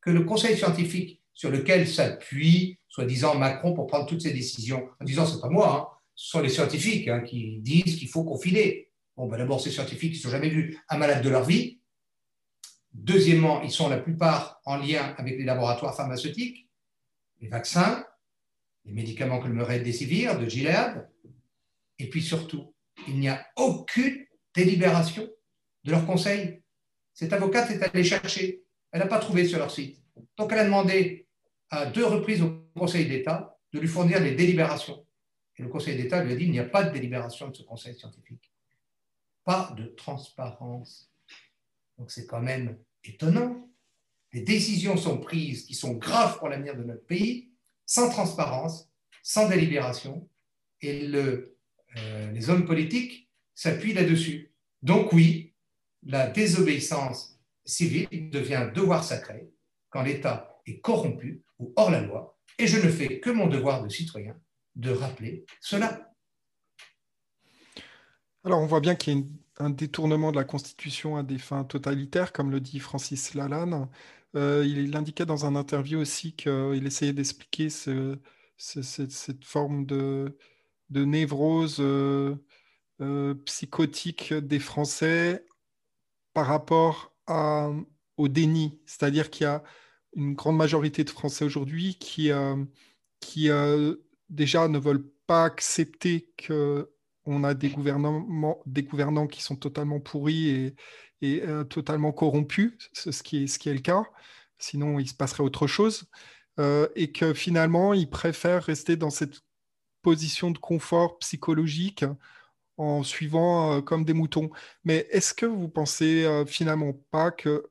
que le conseil scientifique sur lequel s'appuie, soi-disant, Macron pour prendre toutes ces décisions, en disant, c'est pas moi, hein, ce sont les scientifiques hein, qui disent qu'il faut confiner. Bon, ben d'abord, ces scientifiques qui n'ont jamais vu un malade de leur vie. Deuxièmement, ils sont la plupart en lien avec les laboratoires pharmaceutiques, les vaccins, les médicaments comme le Remdesivir de Gilead. Et puis surtout, il n'y a aucune délibération de leur conseil. Cette avocate est allée chercher. Elle n'a pas trouvé sur leur site. Donc elle a demandé à deux reprises au Conseil d'État de lui fournir les délibérations. Et le Conseil d'État lui a dit il n'y a pas de délibération de ce Conseil scientifique. Pas de transparence. Donc c'est quand même étonnant. Des décisions sont prises qui sont graves pour l'avenir de notre pays, sans transparence, sans délibération, et euh, les hommes politiques s'appuient là-dessus. Donc oui, la désobéissance civile devient un devoir sacré quand l'État est corrompu ou hors la loi, et je ne fais que mon devoir de citoyen de rappeler cela. Alors on voit bien qu'il y a une un détournement de la Constitution à des fins totalitaires, comme le dit Francis Lalanne. Euh, il, indiquait dans un interview aussi qu'il essayait d'expliquer cette forme de, névrose euh, euh, psychotique des Français par rapport au déni. C'est-à-dire qu'il y a une grande majorité de Français aujourd'hui qui, qui déjà ne veulent pas accepter qu'on a des, gouvernants qui sont totalement pourris et, euh, totalement corrompus, ce qui, est, ce le cas, sinon il se passerait autre chose, euh, et que finalement ils préfèrent rester dans cette position de confort psychologique en suivant euh, comme des moutons. Mais est-ce que vous pensez finalement pas que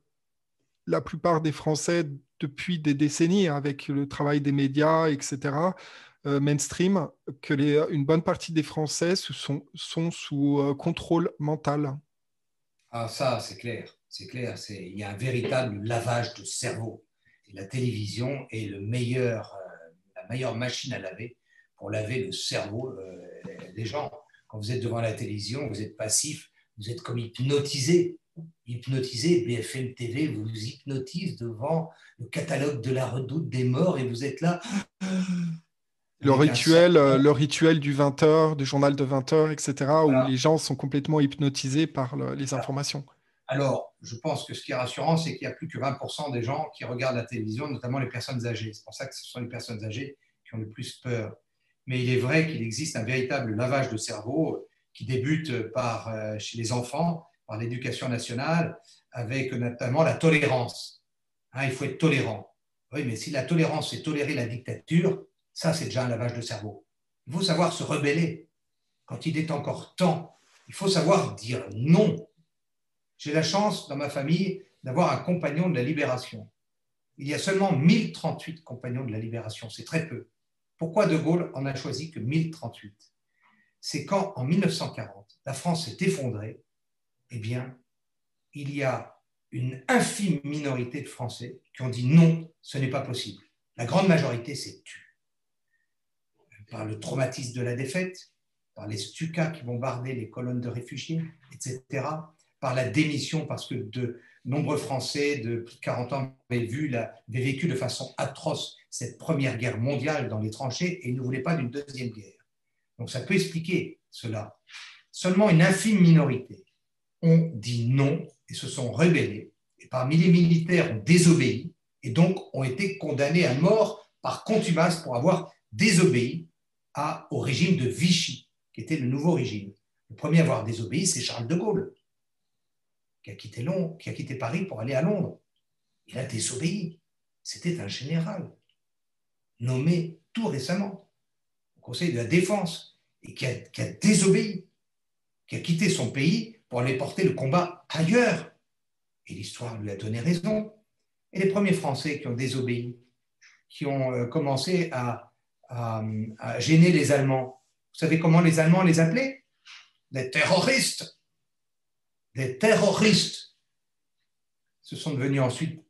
la plupart des Français, depuis des décennies, avec le travail des médias, etc., euh, mainstream que les, une bonne partie des Français sont, sont sous euh, contrôle mental. Ah ça, c'est clair. C'est clair. Il y a un véritable lavage de cerveau. la télévision est le meilleur, euh, la meilleure machine à laver pour laver le cerveau des gens. Quand vous êtes devant la télévision, vous êtes passif, vous êtes comme hypnotisé. Hypnotisé, BFM TV vous hypnotise devant le catalogue de la redoute des morts et vous êtes là le rituel, euh, le rituel du 20h, du journal de 20h, etc., où les gens sont complètement hypnotisés par les informations. Alors, je pense que ce qui est rassurant, c'est qu'il n'y a plus que 20% des gens qui regardent la télévision, notamment les personnes âgées. C'est pour ça que ce sont les personnes âgées qui ont le plus peur. Mais il est vrai qu'il existe un véritable lavage de cerveau euh, qui débute par, euh, chez les enfants, par l'éducation nationale, avec notamment la tolérance. Hein, il faut être tolérant. Oui, mais si la tolérance, c'est tolérer la dictature, ça, c'est déjà un lavage de cerveau. Il faut savoir se rebeller. Quand il est encore temps, il faut savoir dire non. J'ai la chance dans ma famille d'avoir un compagnon de la libération. Il y a seulement 1038 compagnons de la libération, c'est très peu. Pourquoi De Gaulle en a choisi que 1038 C'est quand, en 1940, la France s'est effondrée, eh bien, il y a une infime minorité de Français qui ont dit non, ce n'est pas possible. La grande majorité s'est tue par le traumatisme de la défaite, par les Stukas qui bombardaient les colonnes de réfugiés, etc., par la démission parce que de nombreux Français de plus de 40 ans avaient, vécu de façon atroce cette première guerre mondiale dans les tranchées et ne voulaient pas d'une deuxième guerre. Donc ça peut expliquer cela. Seulement une infime minorité ont dit non et se sont rebellés. Et parmi les militaires ont désobéi et donc ont été condamnés à mort par contumace pour avoir désobéi au régime de Vichy, qui était le nouveau régime. Le premier à avoir désobéi, c'est Charles de Gaulle, qui a, quitté Londres, qui a quitté Paris pour aller à Londres. Il a désobéi. C'était un général, nommé tout récemment au Conseil de la Défense, et qui a, qui a désobéi, qui a quitté son pays pour aller porter le combat ailleurs. Et l'histoire lui a donné raison. Et les premiers Français qui ont désobéi, qui ont euh, commencé à à, gêner les Allemands. Vous savez comment les Allemands les appelaient? Des terroristes. Des terroristes. Ce sont devenus ensuite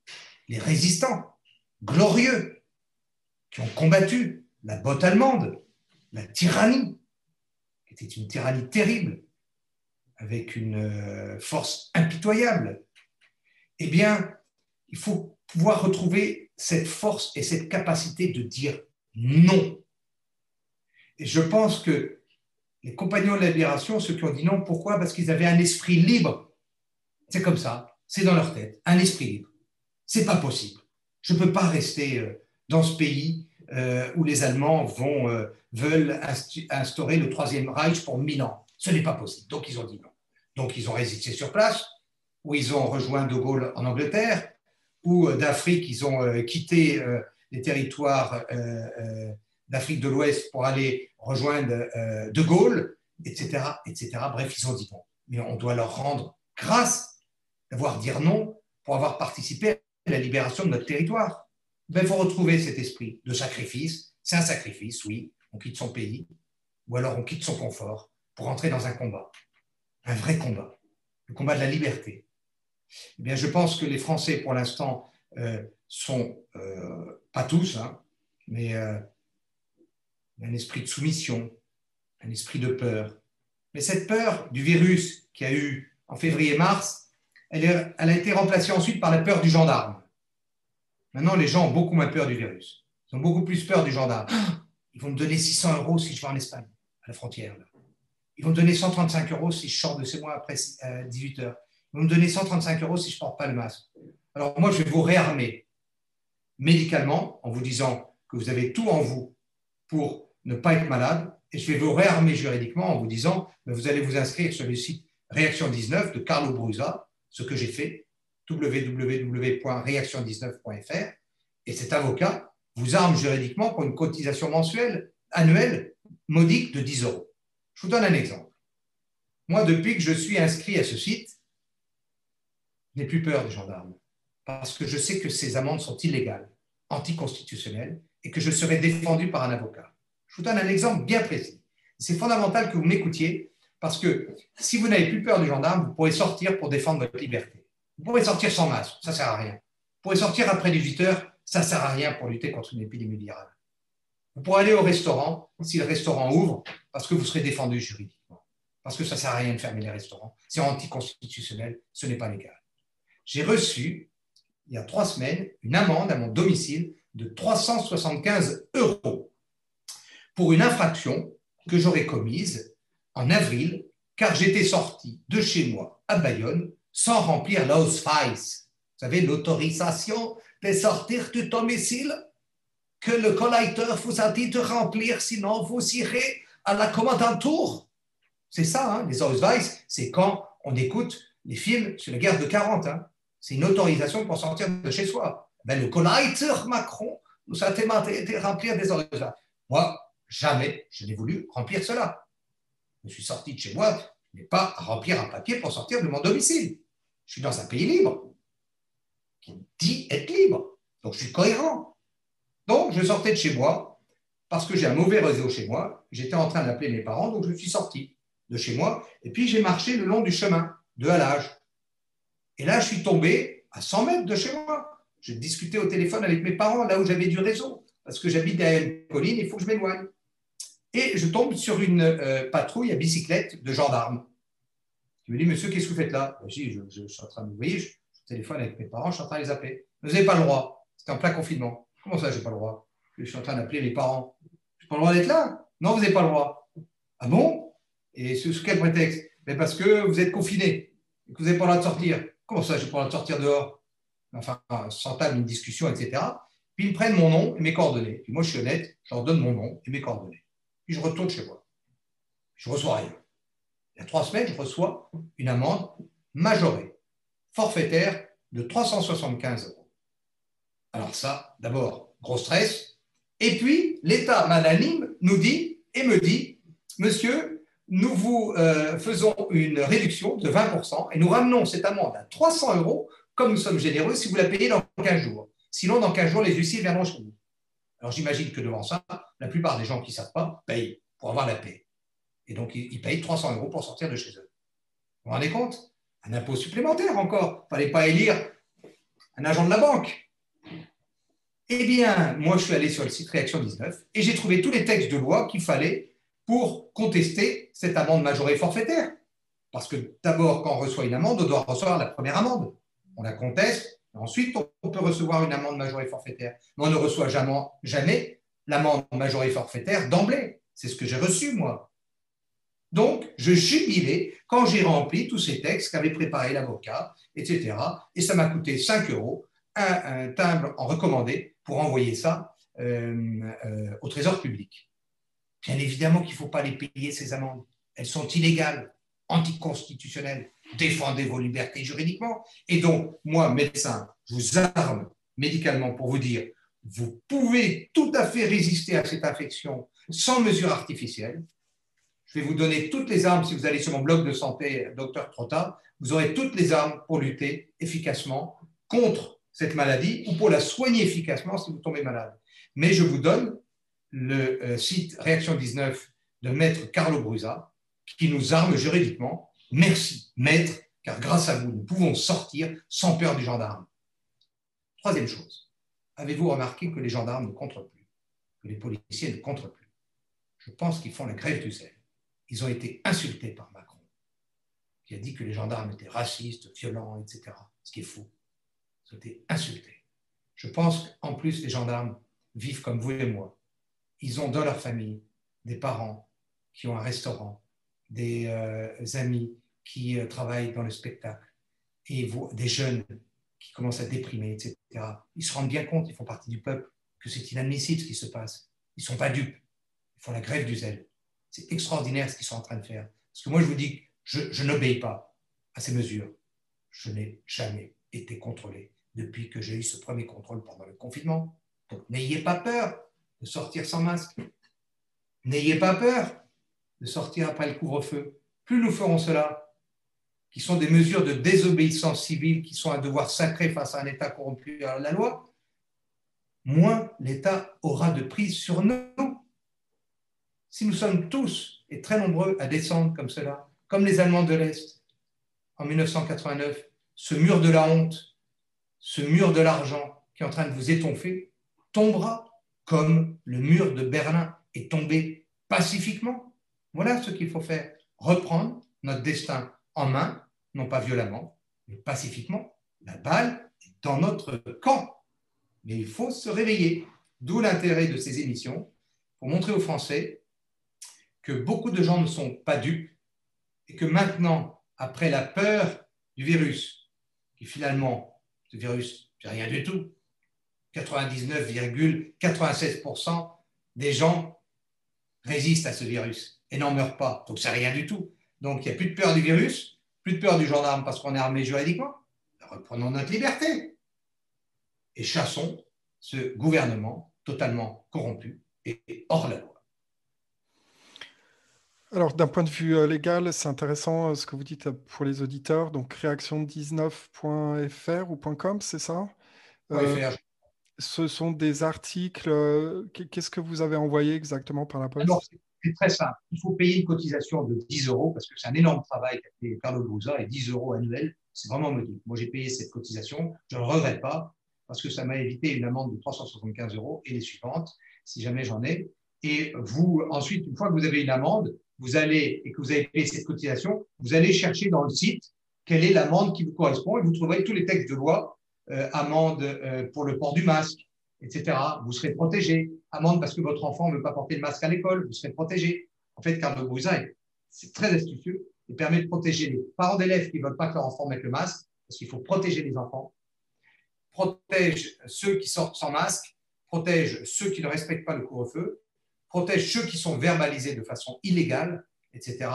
les résistants, glorieux, qui ont combattu la botte allemande, la tyrannie, qui était une tyrannie terrible, avec une euh, force impitoyable. Eh bien, il faut pouvoir retrouver cette force et cette capacité de dire non. Et je pense que les compagnons de la libération, ceux qui ont dit non, pourquoi? Parce qu'ils avaient un esprit libre. C'est comme ça, c'est dans leur tête, un esprit libre. C'est pas possible. Je ne peux pas rester euh, dans ce pays euh, où les Allemands vont, euh, veulent instaurer le Troisième Reich pour mille ans. Ce n'est pas possible. Donc ils ont dit non. Donc ils ont résisté sur place, ou ils ont rejoint De Gaulle en Angleterre, ou d'Afrique, ils ont quitté les territoires euh, euh, d'Afrique de l'Ouest pour aller rejoindre euh, De Gaulle, etc., etc. Bref, ils ont dit bon, mais on doit leur rendre grâce d'avoir dit non pour avoir participé à la libération de notre territoire. Ben, il faut retrouver cet esprit de sacrifice. C'est un sacrifice, oui, on quitte son pays, ou alors on quitte son confort pour entrer dans un combat, un vrai combat, le combat de la liberté. Eh bien, je pense que les Français, pour l'instant, sont, euh, pas tous, hein, mais euh, un esprit de soumission, un esprit de peur, Mais cette peur du virus qu'il y a eu en février-mars, elle, elle, a été remplacée ensuite par la peur du gendarme. Maintenant, les gens ont beaucoup moins peur du virus. Ils ont beaucoup plus peur du gendarme. Ils vont me donner 600 euros si je vais en Espagne, à la frontière. Ils vont me donner 135 euros si je sors de chez moi après 18 heures. Ils vont me donner 135 euros si je ne porte pas le masque. Alors moi, je vais vous réarmer médicalement en vous disant que vous avez tout en vous pour ne pas être malade. Et je vais vous réarmer juridiquement en vous disant que vous allez vous inscrire sur le site Réaction 19 de Carlo Brusa, ce que j'ai fait, www.réaction19.fr. Et cet avocat vous arme juridiquement pour une cotisation mensuelle, annuelle, modique de 10 euros. Je vous donne un exemple. Moi, depuis que je suis inscrit à ce site, je n'ai plus peur des gendarmes parce que je sais que ces amendes sont illégales, anticonstitutionnelles, et que je serai défendu par un avocat. Je vous donne un exemple bien précis. C'est fondamental que vous m'écoutiez, parce que si vous n'avez plus peur du gendarme, vous pourrez sortir pour défendre votre liberté. Vous pourrez sortir sans masque, ça ne sert à rien. Vous pourrez sortir après 18 heures, ça ne sert à rien pour lutter contre une épidémie virale. Vous pourrez aller au restaurant si le restaurant ouvre, parce que vous serez défendu juridiquement. Parce que ça ne sert à rien de fermer les restaurants. C'est anticonstitutionnel, ce n'est pas légal. J'ai reçu il y a trois semaines, une amende à mon domicile de 375 euros pour une infraction que j'aurais commise en avril, car j'étais sorti de chez moi à Bayonne sans remplir l'Ausweis. Vous savez, l'autorisation de sortir du domicile que le collecteur vous a dit de remplir, sinon vous irez à la commandanture. C'est ça, hein, les Ausweis, c'est quand on écoute les films sur la guerre de 40. Hein c'est une autorisation pour sortir de chez soi. Ben, le collecteur Macron nous a de remplir des autorisations. Moi, jamais je n'ai voulu remplir cela. Je suis sorti de chez moi, n'ai pas à remplir un papier pour sortir de mon domicile. Je suis dans un pays libre, qui dit être libre. Donc, je suis cohérent. Donc, je sortais de chez moi parce que j'ai un mauvais réseau chez moi. J'étais en train d'appeler mes parents, donc je suis sorti de chez moi. Et puis, j'ai marché le long du chemin de halage. Et là, je suis tombé à 100 mètres de chez moi. J'ai discuté au téléphone avec mes parents, là où j'avais du réseau, parce que j'habite derrière une colline, il faut que je m'éloigne. Et je tombe sur une euh, patrouille à bicyclette de gendarmes. Je me dis, monsieur, qu'est-ce que vous faites là? Je, dis, je, suis en train de, vous voyez, je, téléphone avec mes parents, je suis en train de les appeler. Vous n'avez pas le droit. C'était en plein confinement. Comment ça, je n'ai pas le droit? Je suis en train d'appeler les parents. Je n'ai pas le droit d'être là? Non, vous n'avez pas le droit. Ah bon? Et sous quel prétexte Mais Parce que vous êtes confiné et que vous n'avez pas le droit de sortir. Comment ça, je pourrais sortir dehors Enfin, s'entame une discussion, etc. Puis ils prennent mon nom et mes coordonnées. Puis moi, je suis honnête, je leur donne mon nom et mes coordonnées. Puis je retourne chez moi. Je reçois rien. Il y a trois semaines, je reçois une amende majorée, forfaitaire de 375 euros. Alors ça, d'abord, gros stress. Et puis, l'État magnanime nous dit et me dit, monsieur, nous vous euh, faisons une réduction de 20% et nous ramenons cette amende à 300 euros, comme nous sommes généreux, si vous la payez dans 15 jours. Sinon, dans 15 jours, les huissiers viendront chez vous. Alors j'imagine que devant ça, la plupart des gens qui ne savent pas payent pour avoir la paix. Et donc, ils payent 300 euros pour sortir de chez eux. Vous vous rendez compte? Un impôt supplémentaire encore. Il ne fallait pas élire un agent de la banque. Eh bien, moi, je suis allé sur le site Réaction 19 et j'ai trouvé tous les textes de loi qu'il fallait pour contester cette amende majorée forfaitaire. Parce que d'abord, quand on reçoit une amende, on doit recevoir la première amende. On la conteste, ensuite on peut recevoir une amende majorée forfaitaire. Mais on ne reçoit jamais, l'amende majorée forfaitaire d'emblée. C'est ce que j'ai reçu, moi. Donc, je jubilais quand j'ai rempli tous ces textes qu'avait préparé l'avocat, etc. Et ça m'a coûté 5 euros, un, timbre en recommandé pour envoyer ça euh, euh, au Trésor public. Bien évidemment qu'il ne faut pas les payer, ces amendes. Elles sont illégales, anticonstitutionnelles. Défendez vos libertés juridiquement. Et donc, moi, médecin, je vous arme médicalement pour vous dire, vous pouvez tout à fait résister à cette infection sans mesure artificielle. Je vais vous donner toutes les armes, si vous allez sur mon blog de santé, docteur Trotta, vous aurez toutes les armes pour lutter efficacement contre cette maladie ou pour la soigner efficacement si vous tombez malade. Mais je vous donne le euh, site Réaction 19 de Maître Carlo Brusa, qui nous arme juridiquement. Merci, Maître, car grâce à vous, nous pouvons sortir sans peur du gendarme. Troisième chose, avez-vous remarqué que les gendarmes ne contrent plus, que les policiers ne contrent plus? Je pense qu'ils font la grève du sel. ils ont été insultés par Macron, qui a dit que les gendarmes étaient racistes, violents, etc. Ce qui est faux. Ils ont été insultés. Je pense qu'en plus, les gendarmes vivent comme vous et moi. Ils ont dans leur famille des parents qui ont un restaurant, des euh, amis qui euh, travaillent dans le spectacle, et des jeunes qui commencent à déprimer, etc. Ils se rendent bien compte, ils font partie du peuple, que c'est inadmissible ce qui se passe. Ils ne sont pas dupes. Ils font la grève du zèle. C'est extraordinaire ce qu'ils sont en train de faire. Parce que moi, je vous dis, je, je n'obéis pas à ces mesures. Je n'ai jamais été contrôlé depuis que j'ai eu ce premier contrôle pendant le confinement. Donc, n'ayez pas peur de sortir sans masque. N'ayez pas peur de sortir après le couvre-feu. Plus nous ferons cela, qui sont des mesures de désobéissance civile, qui sont un devoir sacré face à un État corrompu à la loi, moins l'État aura de prise sur nous. Si nous sommes tous et très nombreux à descendre comme cela, comme les Allemands de l'Est en 1989, ce mur de la honte, ce mur de l'argent qui est en train de vous étonfer, tombera comme le mur de Berlin est tombé pacifiquement. Voilà ce qu'il faut faire, reprendre notre destin en main, non pas violemment, mais pacifiquement. La balle est dans notre camp. Mais il faut se réveiller. D'où l'intérêt de ces émissions, pour montrer aux Français que beaucoup de gens ne sont pas dupes et que maintenant, après la peur du virus, qui finalement, ce virus, c'est rien du tout, 99,96% des gens résistent à ce virus et n'en meurent pas. Donc, c'est rien du tout. Donc, il n'y a plus de peur du virus, plus de peur du gendarme parce qu'on est armé juridiquement. Reprenons notre liberté et chassons ce gouvernement totalement corrompu et hors la loi. Alors, d'un point de vue euh, légal, c'est intéressant euh, ce que vous dites euh, pour les auditeurs. Donc, réaction19.fr ou .com, c'est ça? Ce sont des articles. Qu'est-ce que vous avez envoyé exactement par la poste? C'est très simple. Il faut payer une cotisation de 10 euros parce que c'est un énorme travail qu'a fait Carlo Bouza et 10 euros annuels, c'est vraiment modique. Moi, j'ai payé cette cotisation. Je ne le regrette pas parce que ça m'a évité une amende de 375 euros et les suivantes, si jamais j'en ai. Et vous, ensuite, une fois que vous avez une amende, vous allez, et que vous avez payé cette cotisation, vous allez chercher dans le site quelle est l'amende qui vous correspond et vous trouverez tous les textes de loi, euh, amende euh, pour le port du masque, etc. Vous serez protégé. Amende parce que votre enfant ne veut pas porter le masque à l'école, vous serez protégé. En fait, Carlo Brouza, c'est très astucieux. Il permet de protéger les parents d'élèves qui ne veulent pas que leur enfant mette le masque, parce qu'il faut protéger les enfants. Protège ceux qui sortent sans masque, protège ceux qui ne respectent pas le couvre-feu, protège ceux qui sont verbalisés de façon illégale, etc.,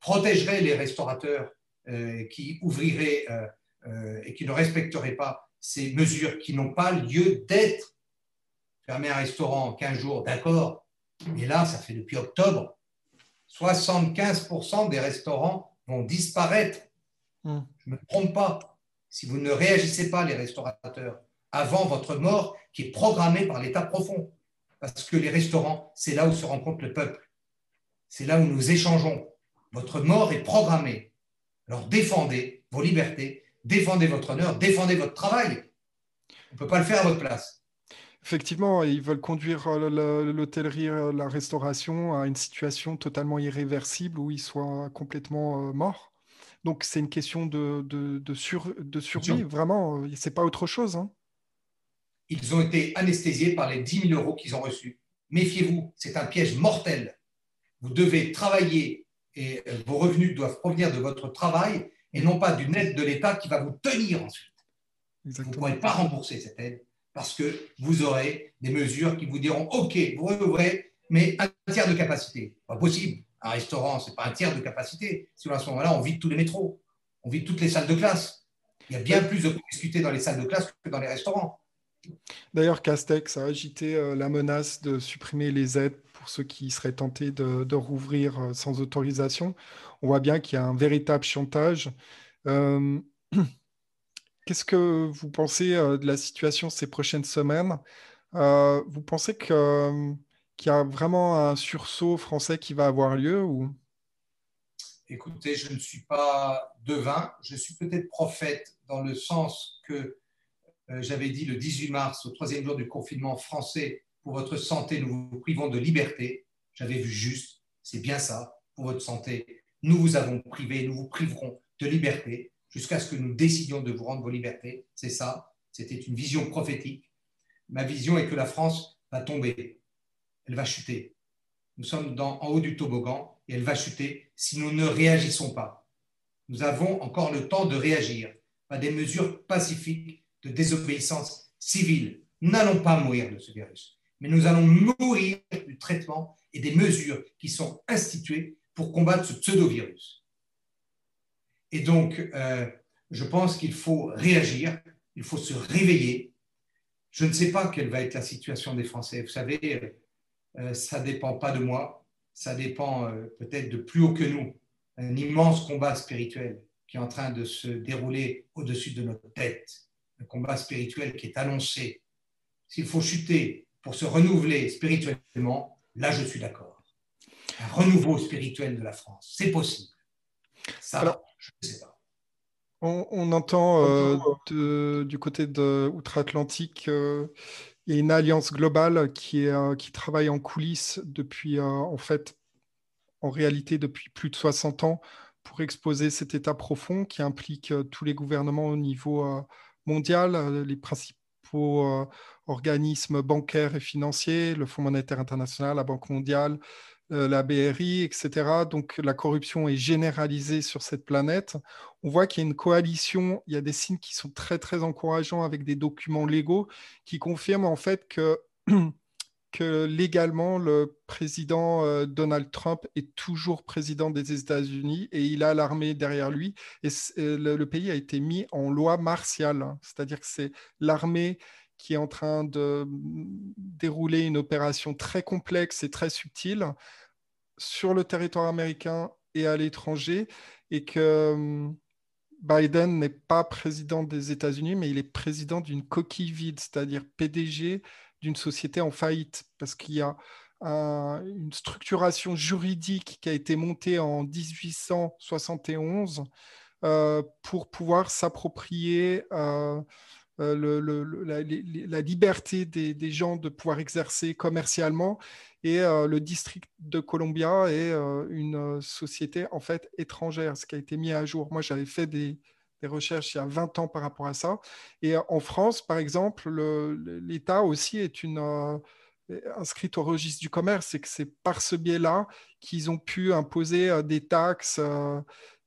protégerait les restaurateurs euh, qui ouvriraient euh, euh, et qui ne respecteraient pas ces mesures qui n'ont pas lieu d'être. Fermer un restaurant 15 jours, d'accord, mais là, ça fait depuis octobre, 75% des restaurants vont disparaître. Hmm. Je ne me trompe pas. Si vous ne réagissez pas, les restaurateurs, avant votre mort qui est programmée par l'État profond, parce que les restaurants, c'est là où se rencontre le peuple. C'est là où nous échangeons. Votre mort est programmée. Alors défendez vos libertés, défendez votre honneur, défendez votre travail. On ne peut pas le faire à votre place. Effectivement, ils veulent conduire euh, l'hôtellerie, euh, la restauration à une situation totalement irréversible où ils soient complètement euh, morts. Donc c'est une question de, de, survie, vraiment, c'est pas autre chose. Hein ils ont été anesthésiés par les 10 000 euros qu'ils ont reçus. Méfiez-vous, c'est un piège mortel. Vous devez travailler et vos revenus doivent provenir de votre travail et non pas d'une aide de l'État qui va vous tenir ensuite. Vous ne pourrez pas rembourser cette aide parce que vous aurez des mesures qui vous diront OK, vous rouvrez, mais un tiers de capacité. Pas possible. Un restaurant, ce n'est pas un tiers de capacité. Si à ce moment-là, on vide tous les métros, on vide toutes les salles de classe. Il y a bien plus de discuter dans les salles de classe que dans les restaurants. D'ailleurs, Castex a agité euh, la menace de supprimer les aides pour ceux qui seraient tentés de, rouvrir euh, sans autorisation. On voit bien qu'il y a un véritable chantage. Euh, *clears throat* qu'est-ce que vous pensez de la situation ces prochaines semaines? Vous pensez qu'il y a vraiment un sursaut français qui va avoir lieu ou... Écoutez, je ne suis pas devin, je suis peut-être prophète dans le sens que j'avais dit le 18 mars, au troisième jour du confinement français, pour votre santé, nous vous privons de liberté. J'avais vu juste. c'est bien ça, pour votre santé. Nous vous avons privé, nous vous priverons de liberté jusqu'à ce que nous décidions de vous rendre vos libertés. C'est ça, c'était une vision prophétique. Ma vision est que la France va tomber, elle va chuter. Nous sommes en haut du toboggan et elle va chuter si nous ne réagissons pas. Nous avons encore le temps de réagir à des mesures pacifiques de désobéissance civile. N'allons pas mourir de ce virus, mais nous allons mourir du traitement et des mesures qui sont instituées pour combattre ce pseudo-virus. Et donc, euh, je pense qu'il faut réagir, il faut se réveiller. Je ne sais pas quelle va être la situation des Français. Vous savez, euh, ça ne dépend pas de moi, ça dépend euh, peut-être de plus haut que nous. Un immense combat spirituel qui est en train de se dérouler au-dessus de notre tête. Un combat spirituel qui est annoncé. S'il faut chuter pour se renouveler spirituellement, là je suis d'accord. Un renouveau spirituel de la France, c'est possible. Ça, je ne sais pas. On, entend euh, du côté de Outre-Atlantique, euh, il y a une alliance globale qui, est, euh, qui travaille en coulisses depuis, en fait, en réalité depuis plus de 60 ans pour exposer cet état profond qui implique tous les gouvernements au niveau mondial, les principaux organismes bancaires et financiers, le Fonds monétaire international, la Banque mondiale, euh, la BRI, etc. Donc la corruption est généralisée sur cette planète. On voit qu'il y a une coalition, il y a des signes qui sont très très encourageants avec des documents légaux qui confirment en fait que, *clears throat* que légalement le président euh, Donald Trump est toujours président des États-Unis et il a l'armée derrière lui. Et le, pays a été mis en loi martiale, hein. c'est-à-dire que c'est l'armée qui est en train de dérouler une opération très complexe et très subtile sur le territoire américain et à l'étranger, et que hum, Biden n'est pas président des États-Unis, mais il est président d'une coquille vide, c'est-à-dire PDG d'une société en faillite, parce qu'il y a une structuration juridique qui a été montée en 1871 euh, pour pouvoir s'approprier euh, euh, la, liberté des, gens de pouvoir exercer commercialement. Et le district de Columbia est une société en fait étrangère, ce qui a été mis à jour. Moi, j'avais fait des, recherches il y a 20 ans par rapport à ça. Et en France, par exemple, l'État aussi est une inscrite au registre du commerce et que c'est par ce biais-là qu'ils ont pu imposer des taxes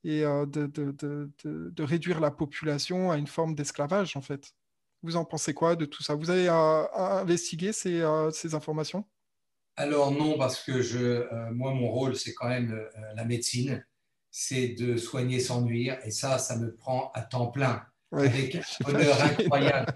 et euh, de, réduire la population à une forme d'esclavage, en fait. Vous en pensez quoi de tout ça? Vous avez euh, investigué ces, euh, ces, informations? Alors non, parce que moi, mon rôle, c'est quand même la médecine, c'est de soigner sans nuire, et ça, ça me prend à temps plein, avec un *laughs* bonheur incroyable.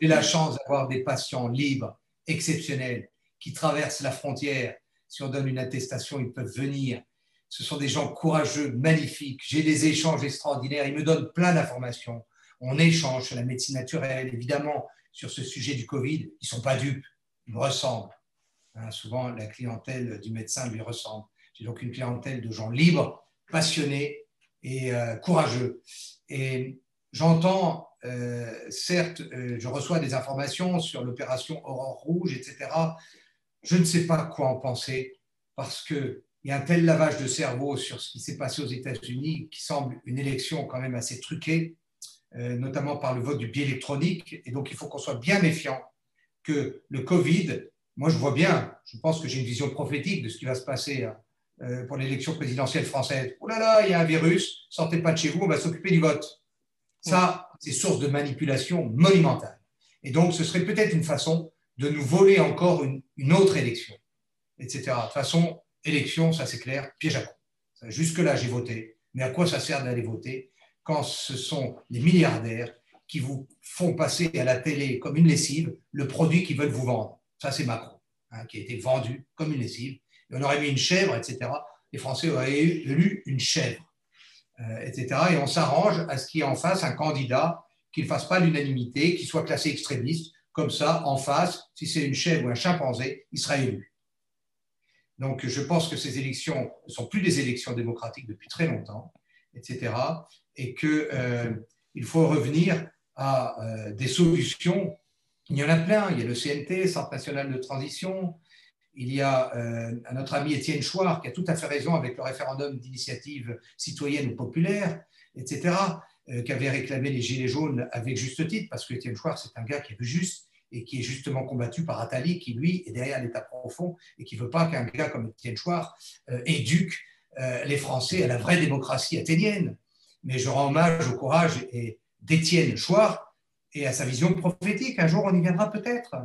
J'ai la chance d'avoir des patients libres, exceptionnels, qui traversent la frontière. Si on donne une attestation, ils peuvent venir ce sont des gens courageux, magnifiques. J'ai des échanges extraordinaires. Ils me donnent plein d'informations. On échange sur la médecine naturelle, évidemment, sur ce sujet du Covid. Ils ne sont pas dupes. Ils me ressemblent. Hein, souvent, la clientèle du médecin lui ressemble. J'ai donc une clientèle de gens libres, passionnés et euh, courageux. Et j'entends, euh, certes, euh, je reçois des informations sur l'opération Aurore Rouge, etc. Je ne sais pas quoi en penser parce que il y a un tel lavage de cerveau sur ce qui s'est passé aux États-Unis qui semble une élection quand même assez truquée, notamment par le vote du biais électronique. Et donc, il faut qu'on soit bien méfiant que le Covid, moi je vois bien, je pense que j'ai une vision prophétique de ce qui va se passer euh, pour l'élection présidentielle française. Oh là là, il y a un virus, sortez pas de chez vous, on va s'occuper du vote. Ça, c'est source de manipulation monumentale. Et donc, ce serait peut-être une façon de nous voler encore une, autre élection, etc. De toute façon, élection, ça c'est clair, piège à con. Jusque-là, j'ai voté. Mais à quoi ça sert d'aller voter quand ce sont les milliardaires qui vous font passer à la télé comme une lessive le produit qu'ils veulent vous vendre? Ça, c'est Macron, hein, qui a été vendu comme une lessive. On aurait mis une chèvre, etc. Les Français auraient élu une chèvre, euh, etc. Et on s'arrange à ce qu'il y ait en face un candidat qui ne fasse pas l'unanimité, qui soit classé extrémiste. Comme ça, en face, si c'est une chèvre ou un chimpanzé, il sera élu. Donc, je pense que ces élections ne sont plus des élections démocratiques depuis très longtemps, etc. Et qu'il euh, faut revenir à euh, des solutions. Il y en a plein. Il y a le CNT, Centre national de transition. Il y a notre ami Étienne Chouard qui a tout à fait raison avec le référendum d'initiative citoyenne ou populaire, etc., qui avait réclamé les Gilets jaunes avec juste titre, parce que Étienne Chouard, c'est un gars qui est juste et qui est justement combattu par Attali, qui lui est derrière l'État profond et qui ne veut pas qu'un gars comme Étienne Chouard éduque les Français à la vraie démocratie athénienne. Mais je rends hommage au courage d'Étienne Chouard et à sa vision prophétique. Un jour, on y viendra peut-être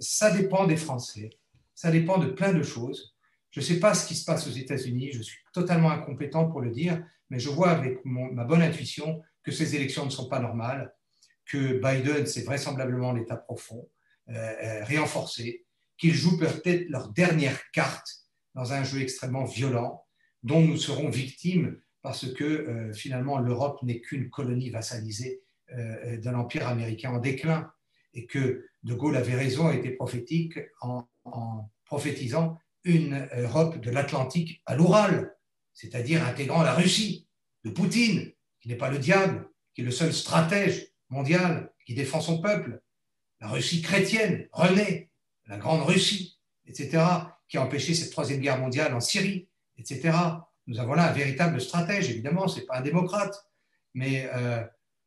ça dépend des Français, ça dépend de plein de choses. Je ne sais pas ce qui se passe aux États-Unis, je suis totalement incompétent pour le dire, mais je vois avec ma bonne intuition que ces élections ne sont pas normales, que Biden, c'est vraisemblablement l'État profond, euh, euh qu'ils jouent peut-être leur dernière carte dans un jeu extrêmement violent, dont nous serons victimes parce que euh, finalement l'Europe n'est qu'une colonie vassalisée euh, de l'Empire américain en déclin et que De Gaulle avait raison, été prophétique en, prophétisant une Europe de l'Atlantique à l'Oural, c'est-à-dire intégrant la Russie de Poutine, qui n'est pas le diable, qui est le seul stratège mondial qui défend son peuple, la Russie chrétienne, René, la grande Russie, etc., qui a empêché cette troisième guerre mondiale en Syrie, etc. Nous avons là un véritable stratège, évidemment, ce n'est pas un démocrate, mais euh,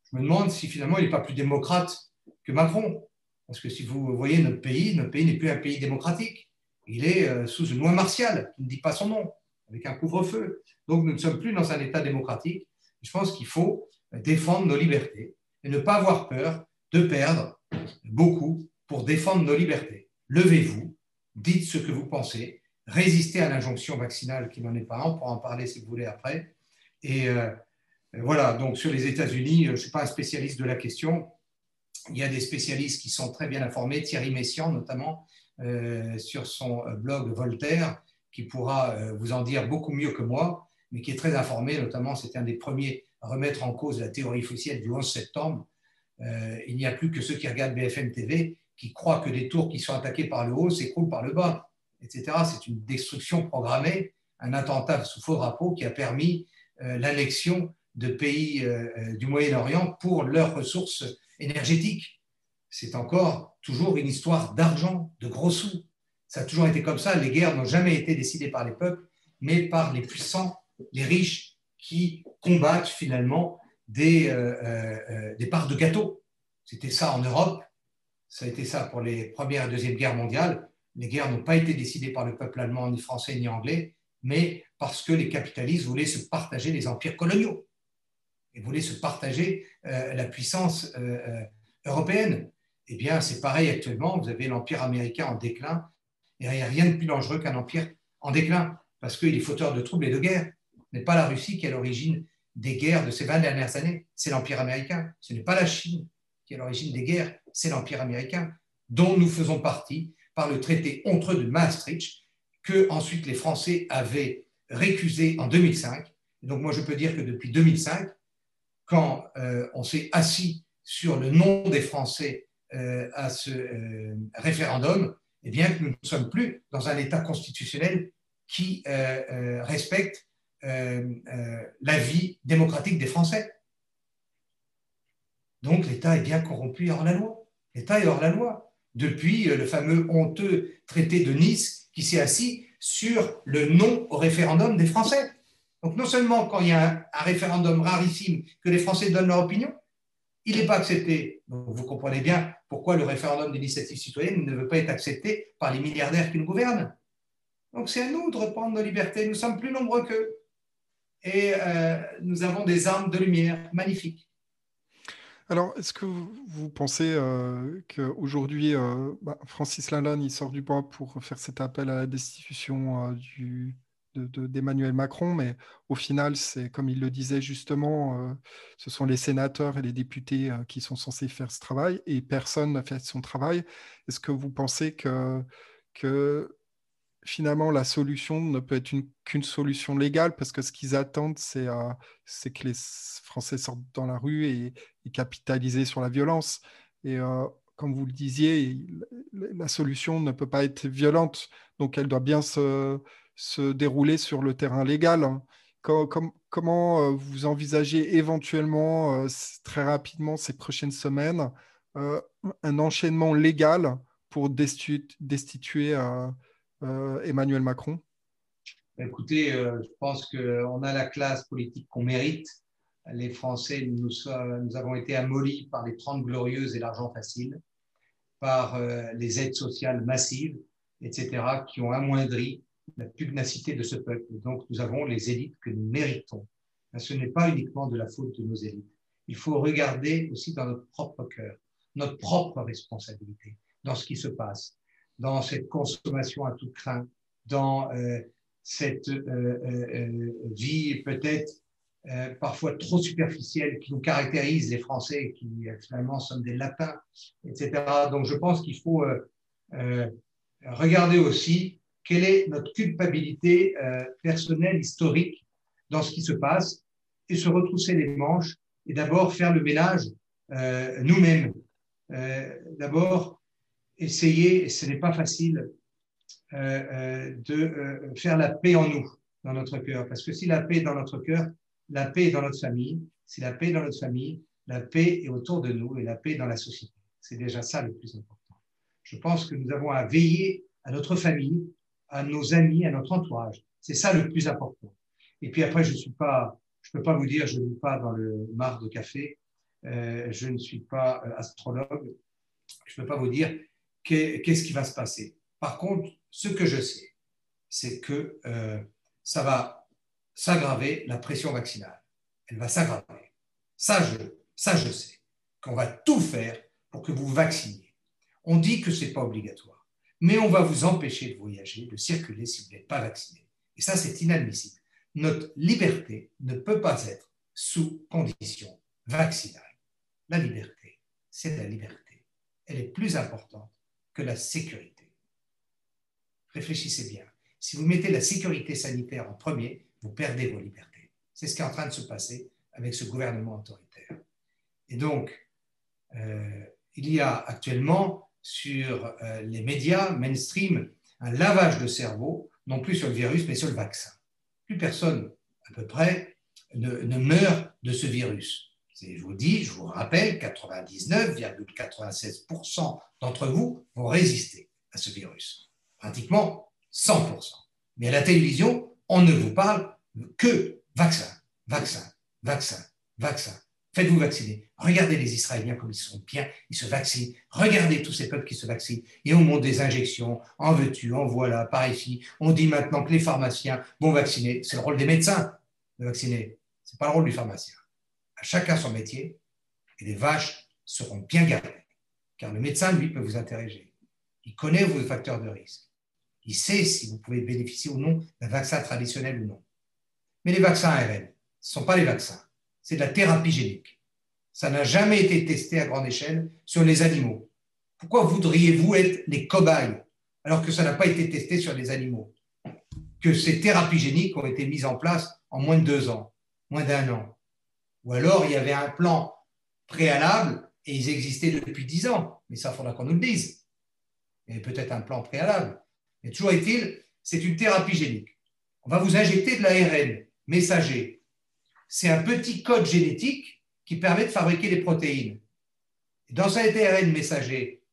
je me demande si finalement il n'est pas plus démocrate que Macron. Parce que si vous voyez notre pays, notre pays n'est plus un pays démocratique. Il est euh, sous une loi martiale qui ne dit pas son nom, avec un couvre-feu. Donc nous ne sommes plus dans un État démocratique. Je pense qu'il faut défendre nos libertés et ne pas avoir peur de perdre beaucoup pour défendre nos libertés. Levez-vous, dites ce que vous pensez, résistez à l'injonction vaccinale qui n'en est pas un, on pourra en parler si vous voulez après. Et euh, voilà, donc sur les États-Unis, je ne suis pas un spécialiste de la question, il y a des spécialistes qui sont très bien informés, Thierry Messian notamment, euh, sur son blog Voltaire, qui pourra euh, vous en dire beaucoup mieux que moi, mais qui est très informé, notamment c'était un des premiers à remettre en cause la théorie officielle du 11 septembre. Euh, il n'y a plus que ceux qui regardent BFM TV qui croient que des tours qui sont attaquées par le haut s'écroulent par le bas, etc. C'est une destruction programmée, un attentat sous faux drapeau qui a permis l'annexion de pays du Moyen-Orient pour leurs ressources énergétique. C'est encore toujours une histoire d'argent, de gros sous. Ça a toujours été comme ça. Les guerres n'ont jamais été décidées par les peuples, mais par les puissants, les riches, qui combattent finalement des, euh, euh, euh, parts de gâteau. C'était ça en Europe, ça a été ça pour les premières et deuxième guerres mondiales. Les guerres n'ont pas été décidées par le peuple allemand, ni français, ni anglais, mais parce que les capitalistes voulaient se partager les empires coloniaux et voulait se partager euh, la puissance euh, euh, européenne. Eh bien, c'est pareil actuellement. Vous avez l'empire américain en déclin. Et il n'y a rien de plus dangereux qu'un empire en déclin, parce qu'il est fauteur de troubles et de guerres. Ce n'est pas la Russie qui est à l'origine des guerres de ces 20 dernières années, c'est l'empire américain. Ce n'est pas la Chine qui est à l'origine des guerres, c'est l'empire américain, dont nous faisons partie par le traité honteux de Maastricht, que ensuite les Français avaient récusé en 2005. donc moi, je peux dire que depuis 2005, quand euh, on s'est assis sur le nom des Français euh, à ce euh, référendum, eh bien nous ne sommes plus dans un État constitutionnel qui respecte la vie démocratique des Français. Donc l'État est bien corrompu hors la loi. L'État est hors la loi. Depuis le fameux honteux traité de Nice qui s'est assis sur le non au référendum des Français. Donc non seulement quand il y a un, référendum rarissime que les Français donnent leur opinion, il n'est pas accepté. vous comprenez bien pourquoi le référendum d'initiative citoyenne ne veut pas être accepté par les milliardaires qui nous gouvernent. Donc c'est à nous de reprendre nos libertés. Nous sommes plus nombreux qu'eux. Et euh, nous avons des armes de lumière magnifiques. Alors, est-ce que vous, pensez euh, qu'aujourd'hui, euh, bah, Francis Lalanne, il sort du bois pour faire cet appel à la destitution du, d'Emmanuel Macron, mais au final, c'est comme il le disait justement, euh, ce sont les sénateurs et les députés euh, qui sont censés faire ce travail et personne n'a fait son travail. Est-ce que vous pensez que, que finalement la solution ne peut être qu'une solution légale? Parce que ce qu'ils attendent, c'est euh, que les Français sortent dans la rue et, et capitaliser sur la violence. Et comme vous le disiez, la solution ne peut pas être violente, donc elle doit bien se se dérouler sur le terrain légal. Hein. comment euh, vous envisagez éventuellement, euh, très rapidement, ces prochaines semaines, euh, un enchaînement légal pour destituer Emmanuel Macron? Écoutez, je pense qu'on a la classe politique qu'on mérite. Les Français, nous, nous avons été amollis par les 30 glorieuses et l'argent facile, par les aides sociales massives, etc., qui ont amoindri la pugnacité de ce peuple. Donc, nous avons les élites que nous méritons. Ce n'est pas uniquement de la faute de nos élites. Il faut regarder aussi dans notre propre cœur, notre propre responsabilité dans ce qui se passe, dans cette consommation à tout craint, dans euh, cette euh, euh, vie peut-être parfois trop superficielle qui nous caractérise, les Français, qui finalement sommes des latins, etc. Donc je pense qu'il faut regarder aussi quelle est notre culpabilité euh, personnelle, historique dans ce qui se passe et se retrousser les manches et d'abord faire le ménage euh, nous-mêmes. Euh, d'abord, essayer, et ce n'est pas facile, de faire la paix en nous, dans notre cœur. Parce que si la paix est dans notre cœur, la paix est dans notre famille. Si la paix est dans notre famille, la paix est autour de nous et la paix dans la société. C'est déjà ça le plus important. Je pense que nous avons à veiller à notre famille, à nos amis, à notre entourage. C'est ça le plus important. Et puis après, je suis pas, je peux pas vous dire, je ne vis pas dans le mar de café, euh, je ne suis pas euh, astrologue, je ne peux pas vous dire qu'est-ce qui va se passer. Par contre, ce que je sais, c'est que euh, ça va s'aggraver, la pression vaccinale. Elle va s'aggraver. Ça je, ça, je sais qu'on va tout faire pour que vous vacciniez. On dit que ce n'est pas obligatoire mais on va vous empêcher de voyager, de circuler si vous n'êtes pas vacciné. Et ça, c'est inadmissible. Notre liberté ne peut pas être sous condition vaccinale. La liberté, c'est la liberté. Elle est plus importante que la sécurité. Réfléchissez bien. Si vous mettez la sécurité sanitaire en premier, vous perdez vos libertés. C'est ce qui est en train de se passer avec ce gouvernement autoritaire. Et donc, euh, il y a actuellement sur euh, les médias mainstream un lavage de cerveau, non plus sur le virus, mais sur le vaccin. Plus personne, à peu près, ne, meurt de ce virus. Je vous dis, je vous rappelle, 99,96% d'entre vous vont résister à ce virus. Pratiquement 100%. Mais à la télévision, on ne vous parle que vaccin, vaccin, vaccin, vaccin. Faites-vous vacciner. Regardez les Israéliens comme ils sont bien, ils se vaccinent. Regardez tous ces peuples qui se vaccinent. Et on monte des injections, en veux-tu, en voilà, par ici. On dit maintenant que les pharmaciens vont vacciner. C'est le rôle des médecins de vacciner. Ce n'est pas le rôle du pharmacien. À chacun son métier, et les vaches seront bien gardées. Car le médecin, lui, peut vous interroger. Il connaît vos facteurs de risque. Il sait si vous pouvez bénéficier ou non d'un vaccin traditionnel ou non. Mais les vaccins ARN, ce ne sont pas les vaccins c'est de la thérapie génique. Ça n'a jamais été testé à grande échelle sur les animaux. Pourquoi voudriez-vous être les cobayes alors que ça n'a pas été testé sur les animaux? Que ces thérapies géniques ont été mises en place en moins de deux ans, moins d'un an. Ou alors il y avait un plan préalable et ils existaient depuis dix ans. Mais ça, il faudra qu'on nous le dise. Il y avait peut-être un plan préalable. Mais toujours est-il, c'est une thérapie génique. On va vous injecter de l'ARN messager c'est un petit code génétique qui permet de fabriquer des protéines. dans cet ARN messager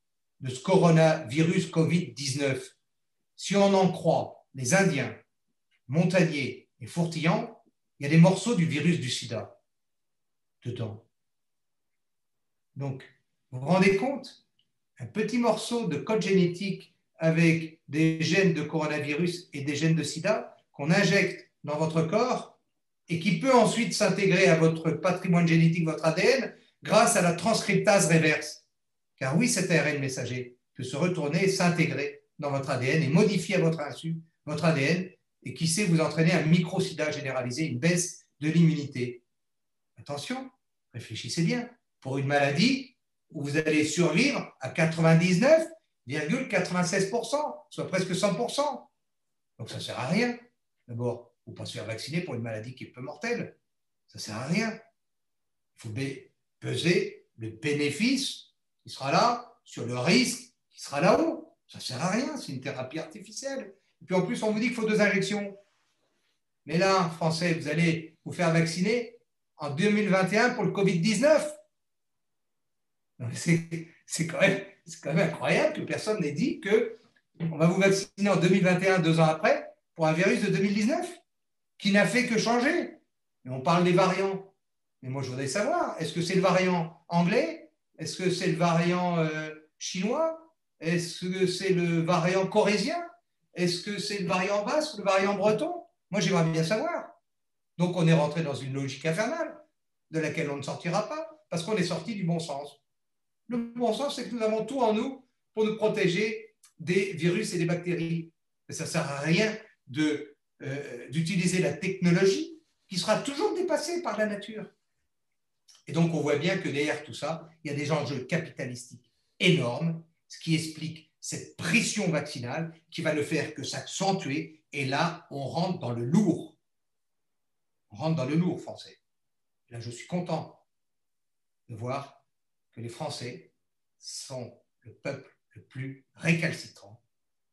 de ce coronavirus Covid-19, si on en croit les Indiens, Montagnier et Fourtillant, il y a des morceaux du virus du sida dedans. Donc, vous vous rendez compte Un petit morceau de code génétique avec des gènes de coronavirus et des gènes de sida qu'on injecte dans votre corps et qui peut ensuite s'intégrer à votre patrimoine génétique, votre ADN, grâce à la transcriptase réverse. Car oui, cet ARN messager peut se retourner et s'intégrer dans votre ADN et modifier à votre insu votre ADN et qui sait vous entraîner un micro-sida généralisé, une baisse de l'immunité. Attention, réfléchissez bien. Pour une maladie où vous allez survivre à 99,96%, soit presque 100%. Donc ça ne sert à rien. D'abord, ou pas se faire vacciner pour une maladie qui est peu mortelle. Ça ne sert à rien. Il faut peser le bénéfice qui sera là sur le risque qui sera là-haut. Ça ne sert à rien, c'est une thérapie artificielle. Et puis en plus, on vous dit qu'il faut deux injections. Mais là, Français, vous allez vous faire vacciner en 2021 pour le Covid-19. C'est quand quand même incroyable que personne n'ait dit que on va vous vacciner en 2021, deux ans après, pour un virus de 2019, qui n'a fait que changer. On parle des variants. Mais moi, je voudrais savoir, est-ce que c'est le variant anglais? Est-ce que c'est le variant euh, chinois? Est-ce que c'est le variant corésien Est-ce que c'est le variant basque, le variant breton? Moi, j'aimerais bien savoir. Donc, on est rentré dans une logique infernale de laquelle on ne sortira pas, parce qu'on est sorti du bon sens. Le bon sens, c'est que nous avons tout en nous pour nous protéger des virus et des bactéries. ça ne sert à rien euh, d'utiliser la technologie qui sera toujours dépassée par la nature. Et donc, on voit bien que derrière tout ça, il y a des enjeux capitalistiques énormes, ce qui explique cette pression vaccinale qui va ne faire que s'accentuer. Et là, on rentre dans le lourd. On rentre dans le lourd français. Là, je suis content de voir que les Français sont le peuple le plus récalcitrant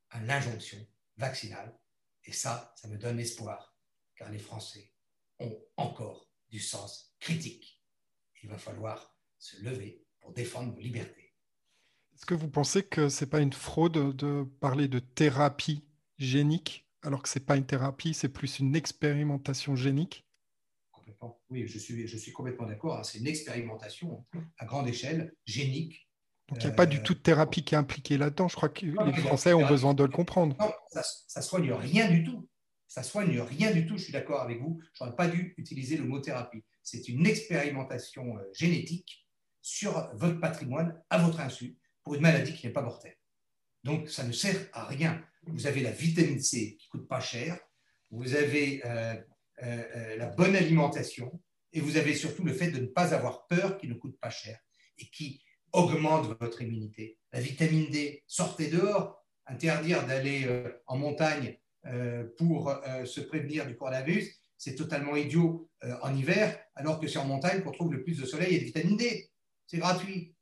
à l'injonction vaccinale. Et ça, ça me donne espoir, car les Français ont encore du sens critique. Il va falloir se lever pour défendre nos libertés. Est-ce que vous pensez que ce n'est pas une fraude de parler de thérapie génique, alors que ce n'est pas une thérapie, c'est plus une expérimentation génique? Complètement. Oui, je suis, je suis complètement d'accord. Hein. C'est une expérimentation à grande échelle, génique, donc il n'y a pas du tout de thérapie qui est impliquée là-dedans. Je crois que les Français ont besoin de le comprendre. Non, ça ne soigne rien du tout. Ça soigne rien du tout, je suis d'accord avec vous. Je n'aurais pas dû utiliser le mot thérapie. C'est une expérimentation euh, génétique sur votre patrimoine à votre insu pour une maladie qui n'est pas mortelle. Donc ça ne sert à rien. Vous avez la vitamine C qui ne coûte pas cher, vous avez euh, euh, la bonne alimentation et vous avez surtout le fait de ne pas avoir peur qui ne coûte pas cher et qui augmente votre immunité. La vitamine D, sortez dehors, interdire d'aller euh, en montagne euh, pour euh, se prévenir du coronavirus, c'est totalement idiot en hiver, alors que c'est en montagne qu'on trouve le plus de soleil et de vitamine D. C'est gratuit,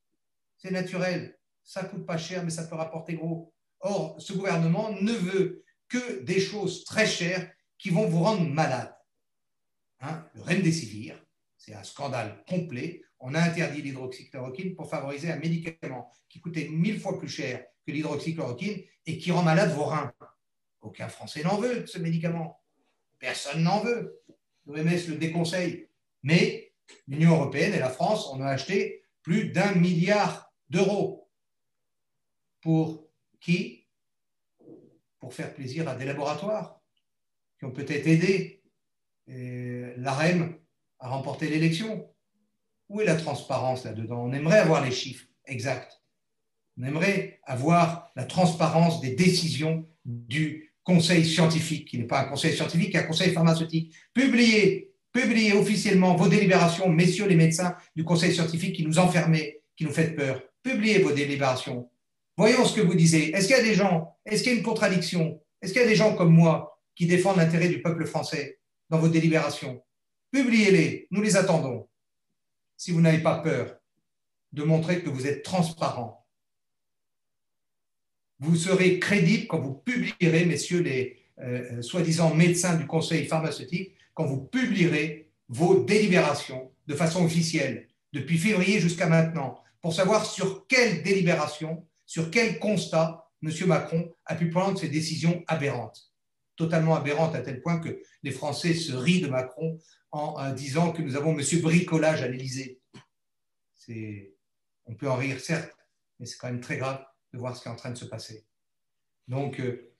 c'est naturel, ça coûte pas cher, mais ça peut rapporter gros. Or, ce gouvernement ne veut que des choses très chères qui vont vous rendre malade. Hein le remdesivir, c'est un scandale complet on a interdit l'hydroxychloroquine pour favoriser un médicament qui coûtait mille fois plus cher que l'hydroxychloroquine et qui rend malade vos reins. Aucun Français n'en veut ce médicament. Personne n'en veut. L'OMS le déconseille. Mais l'Union européenne et la France, on a acheté plus d'un milliard d'euros. Pour qui? Pour faire plaisir à des laboratoires qui ont peut-être aidé l'AREM à remporter l'élection. Où est la transparence là-dedans? On aimerait avoir les chiffres exacts. On aimerait avoir la transparence des décisions du conseil scientifique, qui n'est pas un conseil scientifique, qui un conseil pharmaceutique. Publiez, publiez officiellement vos délibérations, messieurs les médecins du conseil scientifique qui nous enfermez, qui nous faites peur. Publiez vos délibérations. Voyons ce que vous disiez. Est-ce qu'il y a des gens, est-ce qu'il y a une contradiction? Est-ce qu'il y a des gens comme moi qui défendent l'intérêt du peuple français dans vos délibérations? Publiez-les, nous les attendons si vous n'avez pas peur de montrer que vous êtes transparent. Vous serez crédible quand vous publierez, messieurs les euh, soi-disant médecins du conseil pharmaceutique, quand vous publierez vos délibérations de façon officielle, depuis février jusqu'à maintenant, pour savoir sur quelle délibération, sur quel constat M. Macron a pu prendre ces décisions aberrantes. Totalement aberrantes à tel point que les Français se rient de Macron en disant que nous avons M. Bricolage à l'Élysée. On peut en rire, certes, mais c'est quand même très grave de voir ce qui est en train de se passer. Donc, euh,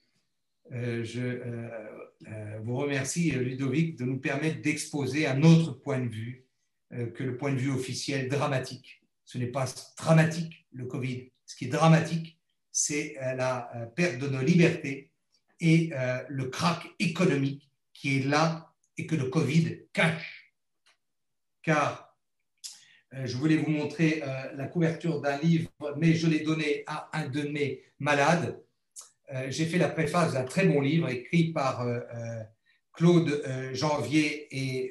euh, je euh, vous remercie, Ludovic, de nous permettre d'exposer un autre point de vue que le point de vue officiel dramatique. Ce n'est pas dramatique, le Covid. Ce qui est dramatique, c'est la perte de nos libertés et le crack économique qui est là et que le Covid cache. Car euh, je voulais vous montrer euh, la couverture d'un livre, mais je l'ai donné à un de mes malades. Euh, j'ai fait la préface d'un très bon livre écrit par Claude Janvier et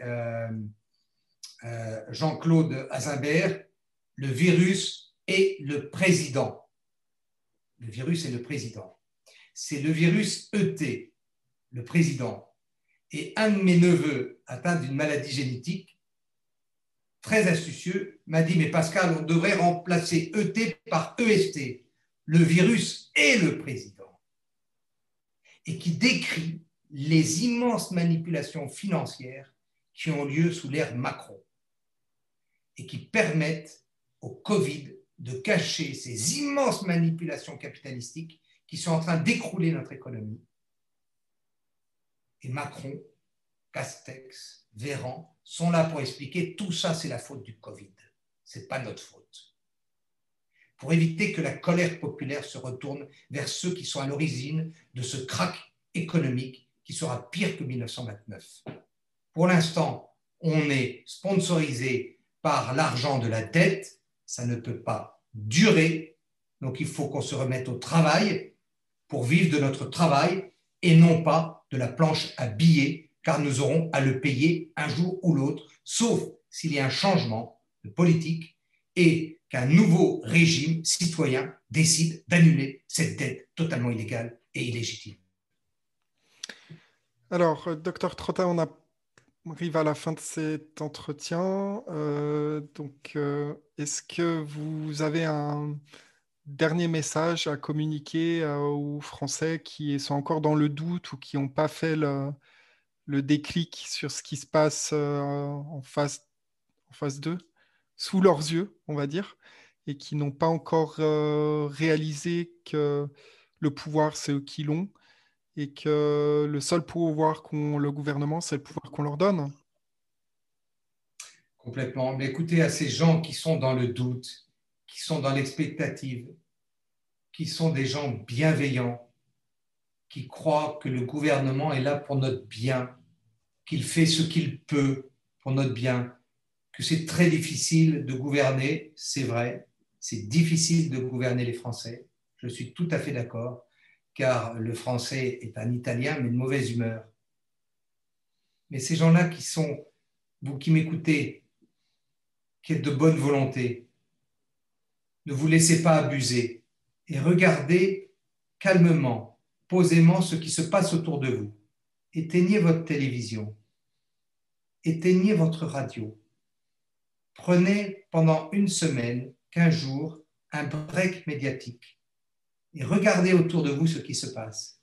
Jean-Claude Azimbert, Le virus et le président. Le virus et le président. C'est le virus ET, le président et un de mes neveux, atteint d'une maladie génétique, très astucieux, m'a dit Mais Pascal, on devrait remplacer ET par EST. le virus et le président, et qui décrit les immenses manipulations financières qui ont lieu sous l'ère Macron et qui permettent au Covid de cacher ces immenses manipulations capitalistiques qui sont en train d'écrouler notre économie. Et Macron, Castex, Véran sont là pour expliquer tout ça, c'est la faute du Covid. Ce n'est pas notre faute. Pour éviter que la colère populaire se retourne vers ceux qui sont à l'origine de ce crack économique qui sera pire que 1929. Pour l'instant, on est sponsorisé par l'argent de la dette, ça ne peut pas durer, donc il faut qu'on se remette au travail pour vivre de notre travail et non pas de la planche à billets, car nous aurons à le payer un jour ou l'autre, sauf s'il y a un changement de politique et qu'un nouveau régime citoyen décide d'annuler cette dette totalement illégale et illégitime. Alors, euh, docteur Trottin, on arrive à la fin de cet entretien. Euh, donc, euh, est-ce que vous avez un dernier message à communiquer aux Français qui sont encore dans le doute ou qui n'ont pas fait le, déclic sur ce qui se passe en face, en phase 2, sous leurs yeux, on va dire, et qui n'ont pas encore réalisé que le pouvoir, c'est eux qui l'ont et que le seul pouvoir qu'ont le gouvernement, c'est le pouvoir qu'on leur donne. Complètement. Mais écoutez à ces gens qui sont dans le doute, qui sont dans l'expectative, qui sont des gens bienveillants, qui croient que le gouvernement est là pour notre bien, qu'il fait ce qu'il peut pour notre bien, que c'est très difficile de gouverner, c'est vrai, c'est difficile de gouverner les Français, je suis tout à fait d'accord, car le français est un italien, mais de mauvaise humeur. Mais ces gens-là qui sont, vous qui m'écoutez, qui êtes de bonne volonté, ne vous laissez pas abuser et regardez calmement, posément ce qui se passe autour de vous. Éteignez votre télévision, éteignez votre radio. Prenez pendant une semaine, quinze jours, un break médiatique et regardez autour de vous ce qui se passe.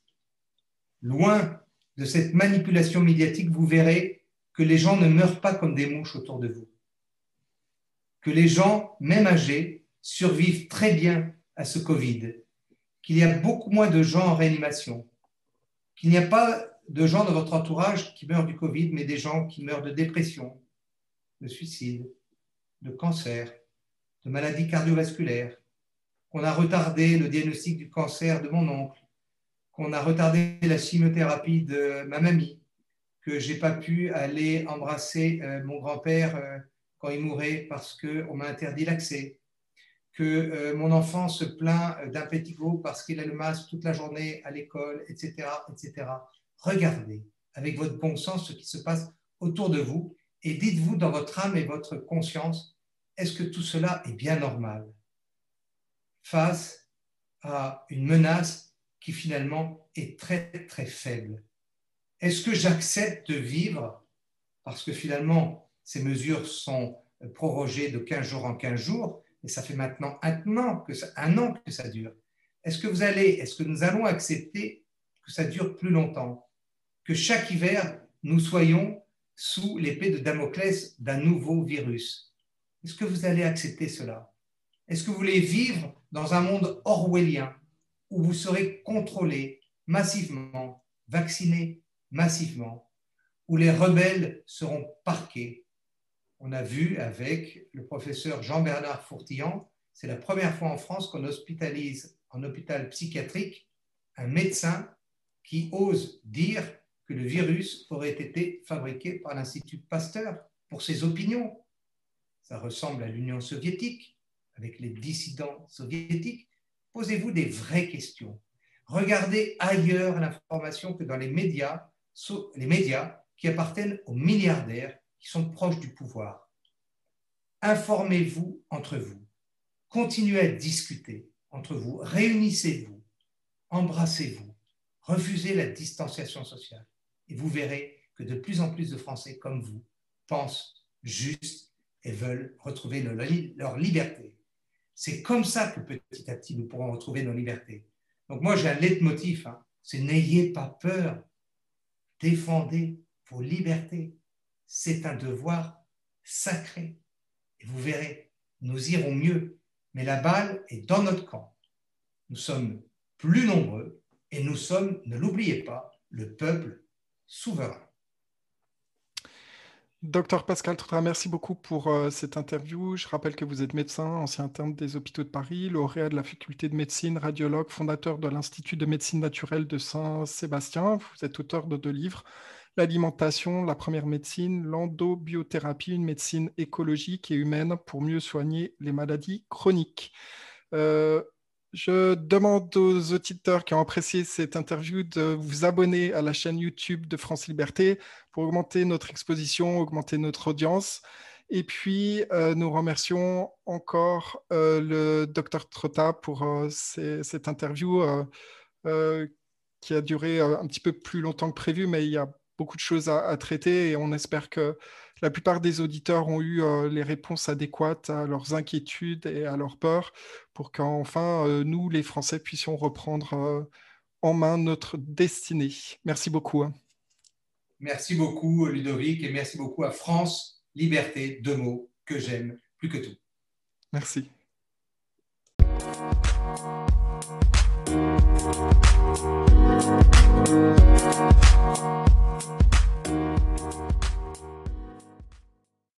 Loin de cette manipulation médiatique, vous verrez que les gens ne meurent pas comme des mouches autour de vous. Que les gens, même âgés, survivent très bien à ce Covid. Qu'il y a beaucoup moins de gens en réanimation. Qu'il n'y a pas de gens dans votre entourage qui meurent du Covid, mais des gens qui meurent de dépression, de suicide, de cancer, de maladies cardiovasculaires, qu'on a retardé le diagnostic du cancer de mon oncle, qu'on a retardé la chimiothérapie de ma mamie, que j'ai pas pu aller embrasser euh, mon grand-père euh, quand il mourait parce qu'on m'a interdit l'accès, que euh, mon enfant se plaint d'un petit groupe parce qu'il a le masque toute la journée à l'école, etc., etc. Regardez avec votre bon sens ce qui se passe autour de vous et dites-vous dans votre âme et votre conscience, est-ce que tout cela est bien normal? Face à une menace qui finalement est très très faible. Est-ce que j'accepte de vivre? Parce que finalement ces mesures sont prorogées de 15 jours en 15 jours et ça fait maintenant un an que ça, dure. Est-ce que vous allez, est-ce que nous allons accepter que ça dure plus longtemps, que chaque hiver nous soyons sous l'épée de Damoclès d'un nouveau virus Est-ce que vous allez accepter cela? Est-ce que vous voulez vivre dans un monde orwellien où vous serez contrôlé massivement, vacciné massivement, où les rebelles seront parqués. On a vu avec le professeur Jean-Bernard Fourtillan, c'est la première fois en France qu'on hospitalise en hôpital psychiatrique un médecin qui ose dire que le virus aurait été fabriqué par l'Institut Pasteur pour ses opinions. Ça ressemble à l'Union soviétique avec les dissidents soviétiques, posez-vous des vraies questions. Regardez ailleurs l'information que dans les médias, les médias qui appartiennent aux milliardaires qui sont proches du pouvoir. Informez-vous entre vous. Continuez à discuter entre vous. Réunissez-vous. Embrassez-vous. Refusez la distanciation sociale. Et vous verrez que de plus en plus de Français comme vous pensent juste et veulent retrouver leur liberté C'est comme ça que petit à petit, nous pourrons retrouver nos libertés. Donc moi, j'ai un leitmotiv, hein, c'est n'ayez pas peur, défendez vos libertés. C'est un devoir sacré. Et vous verrez, nous irons mieux. Mais la balle est dans notre camp. Nous sommes plus nombreux et nous sommes, ne l'oubliez pas, le peuple souverain. Docteur Pascal Trotra, merci beaucoup pour euh, cette interview. Je rappelle que vous êtes médecin, ancien interne des hôpitaux de Paris, lauréat de la faculté de médecine, radiologue, fondateur de l'Institut de médecine naturelle de Saint-Sébastien. Vous êtes auteur de deux livres, L'alimentation, la première médecine, l'endobiothérapie, une médecine écologique et humaine pour mieux soigner les maladies chroniques. Euh, je demande aux auditeurs qui ont apprécié cette interview de vous abonner à la chaîne YouTube de France Liberté pour augmenter notre exposition, augmenter notre audience. Et puis, euh, nous remercions encore euh, le docteur Trotta pour cette interview qui a duré un petit peu plus longtemps que prévu, mais il y a beaucoup de choses à, traiter et on espère que la plupart des auditeurs ont eu euh, les réponses adéquates à leurs inquiétudes et à leurs peurs pour qu'enfin euh, nous, les Français, puissions reprendre euh, en main notre destinée. Merci beaucoup. Hein. Merci beaucoup Ludovic et merci beaucoup à France Liberté, deux mots que j'aime plus que tout. Merci.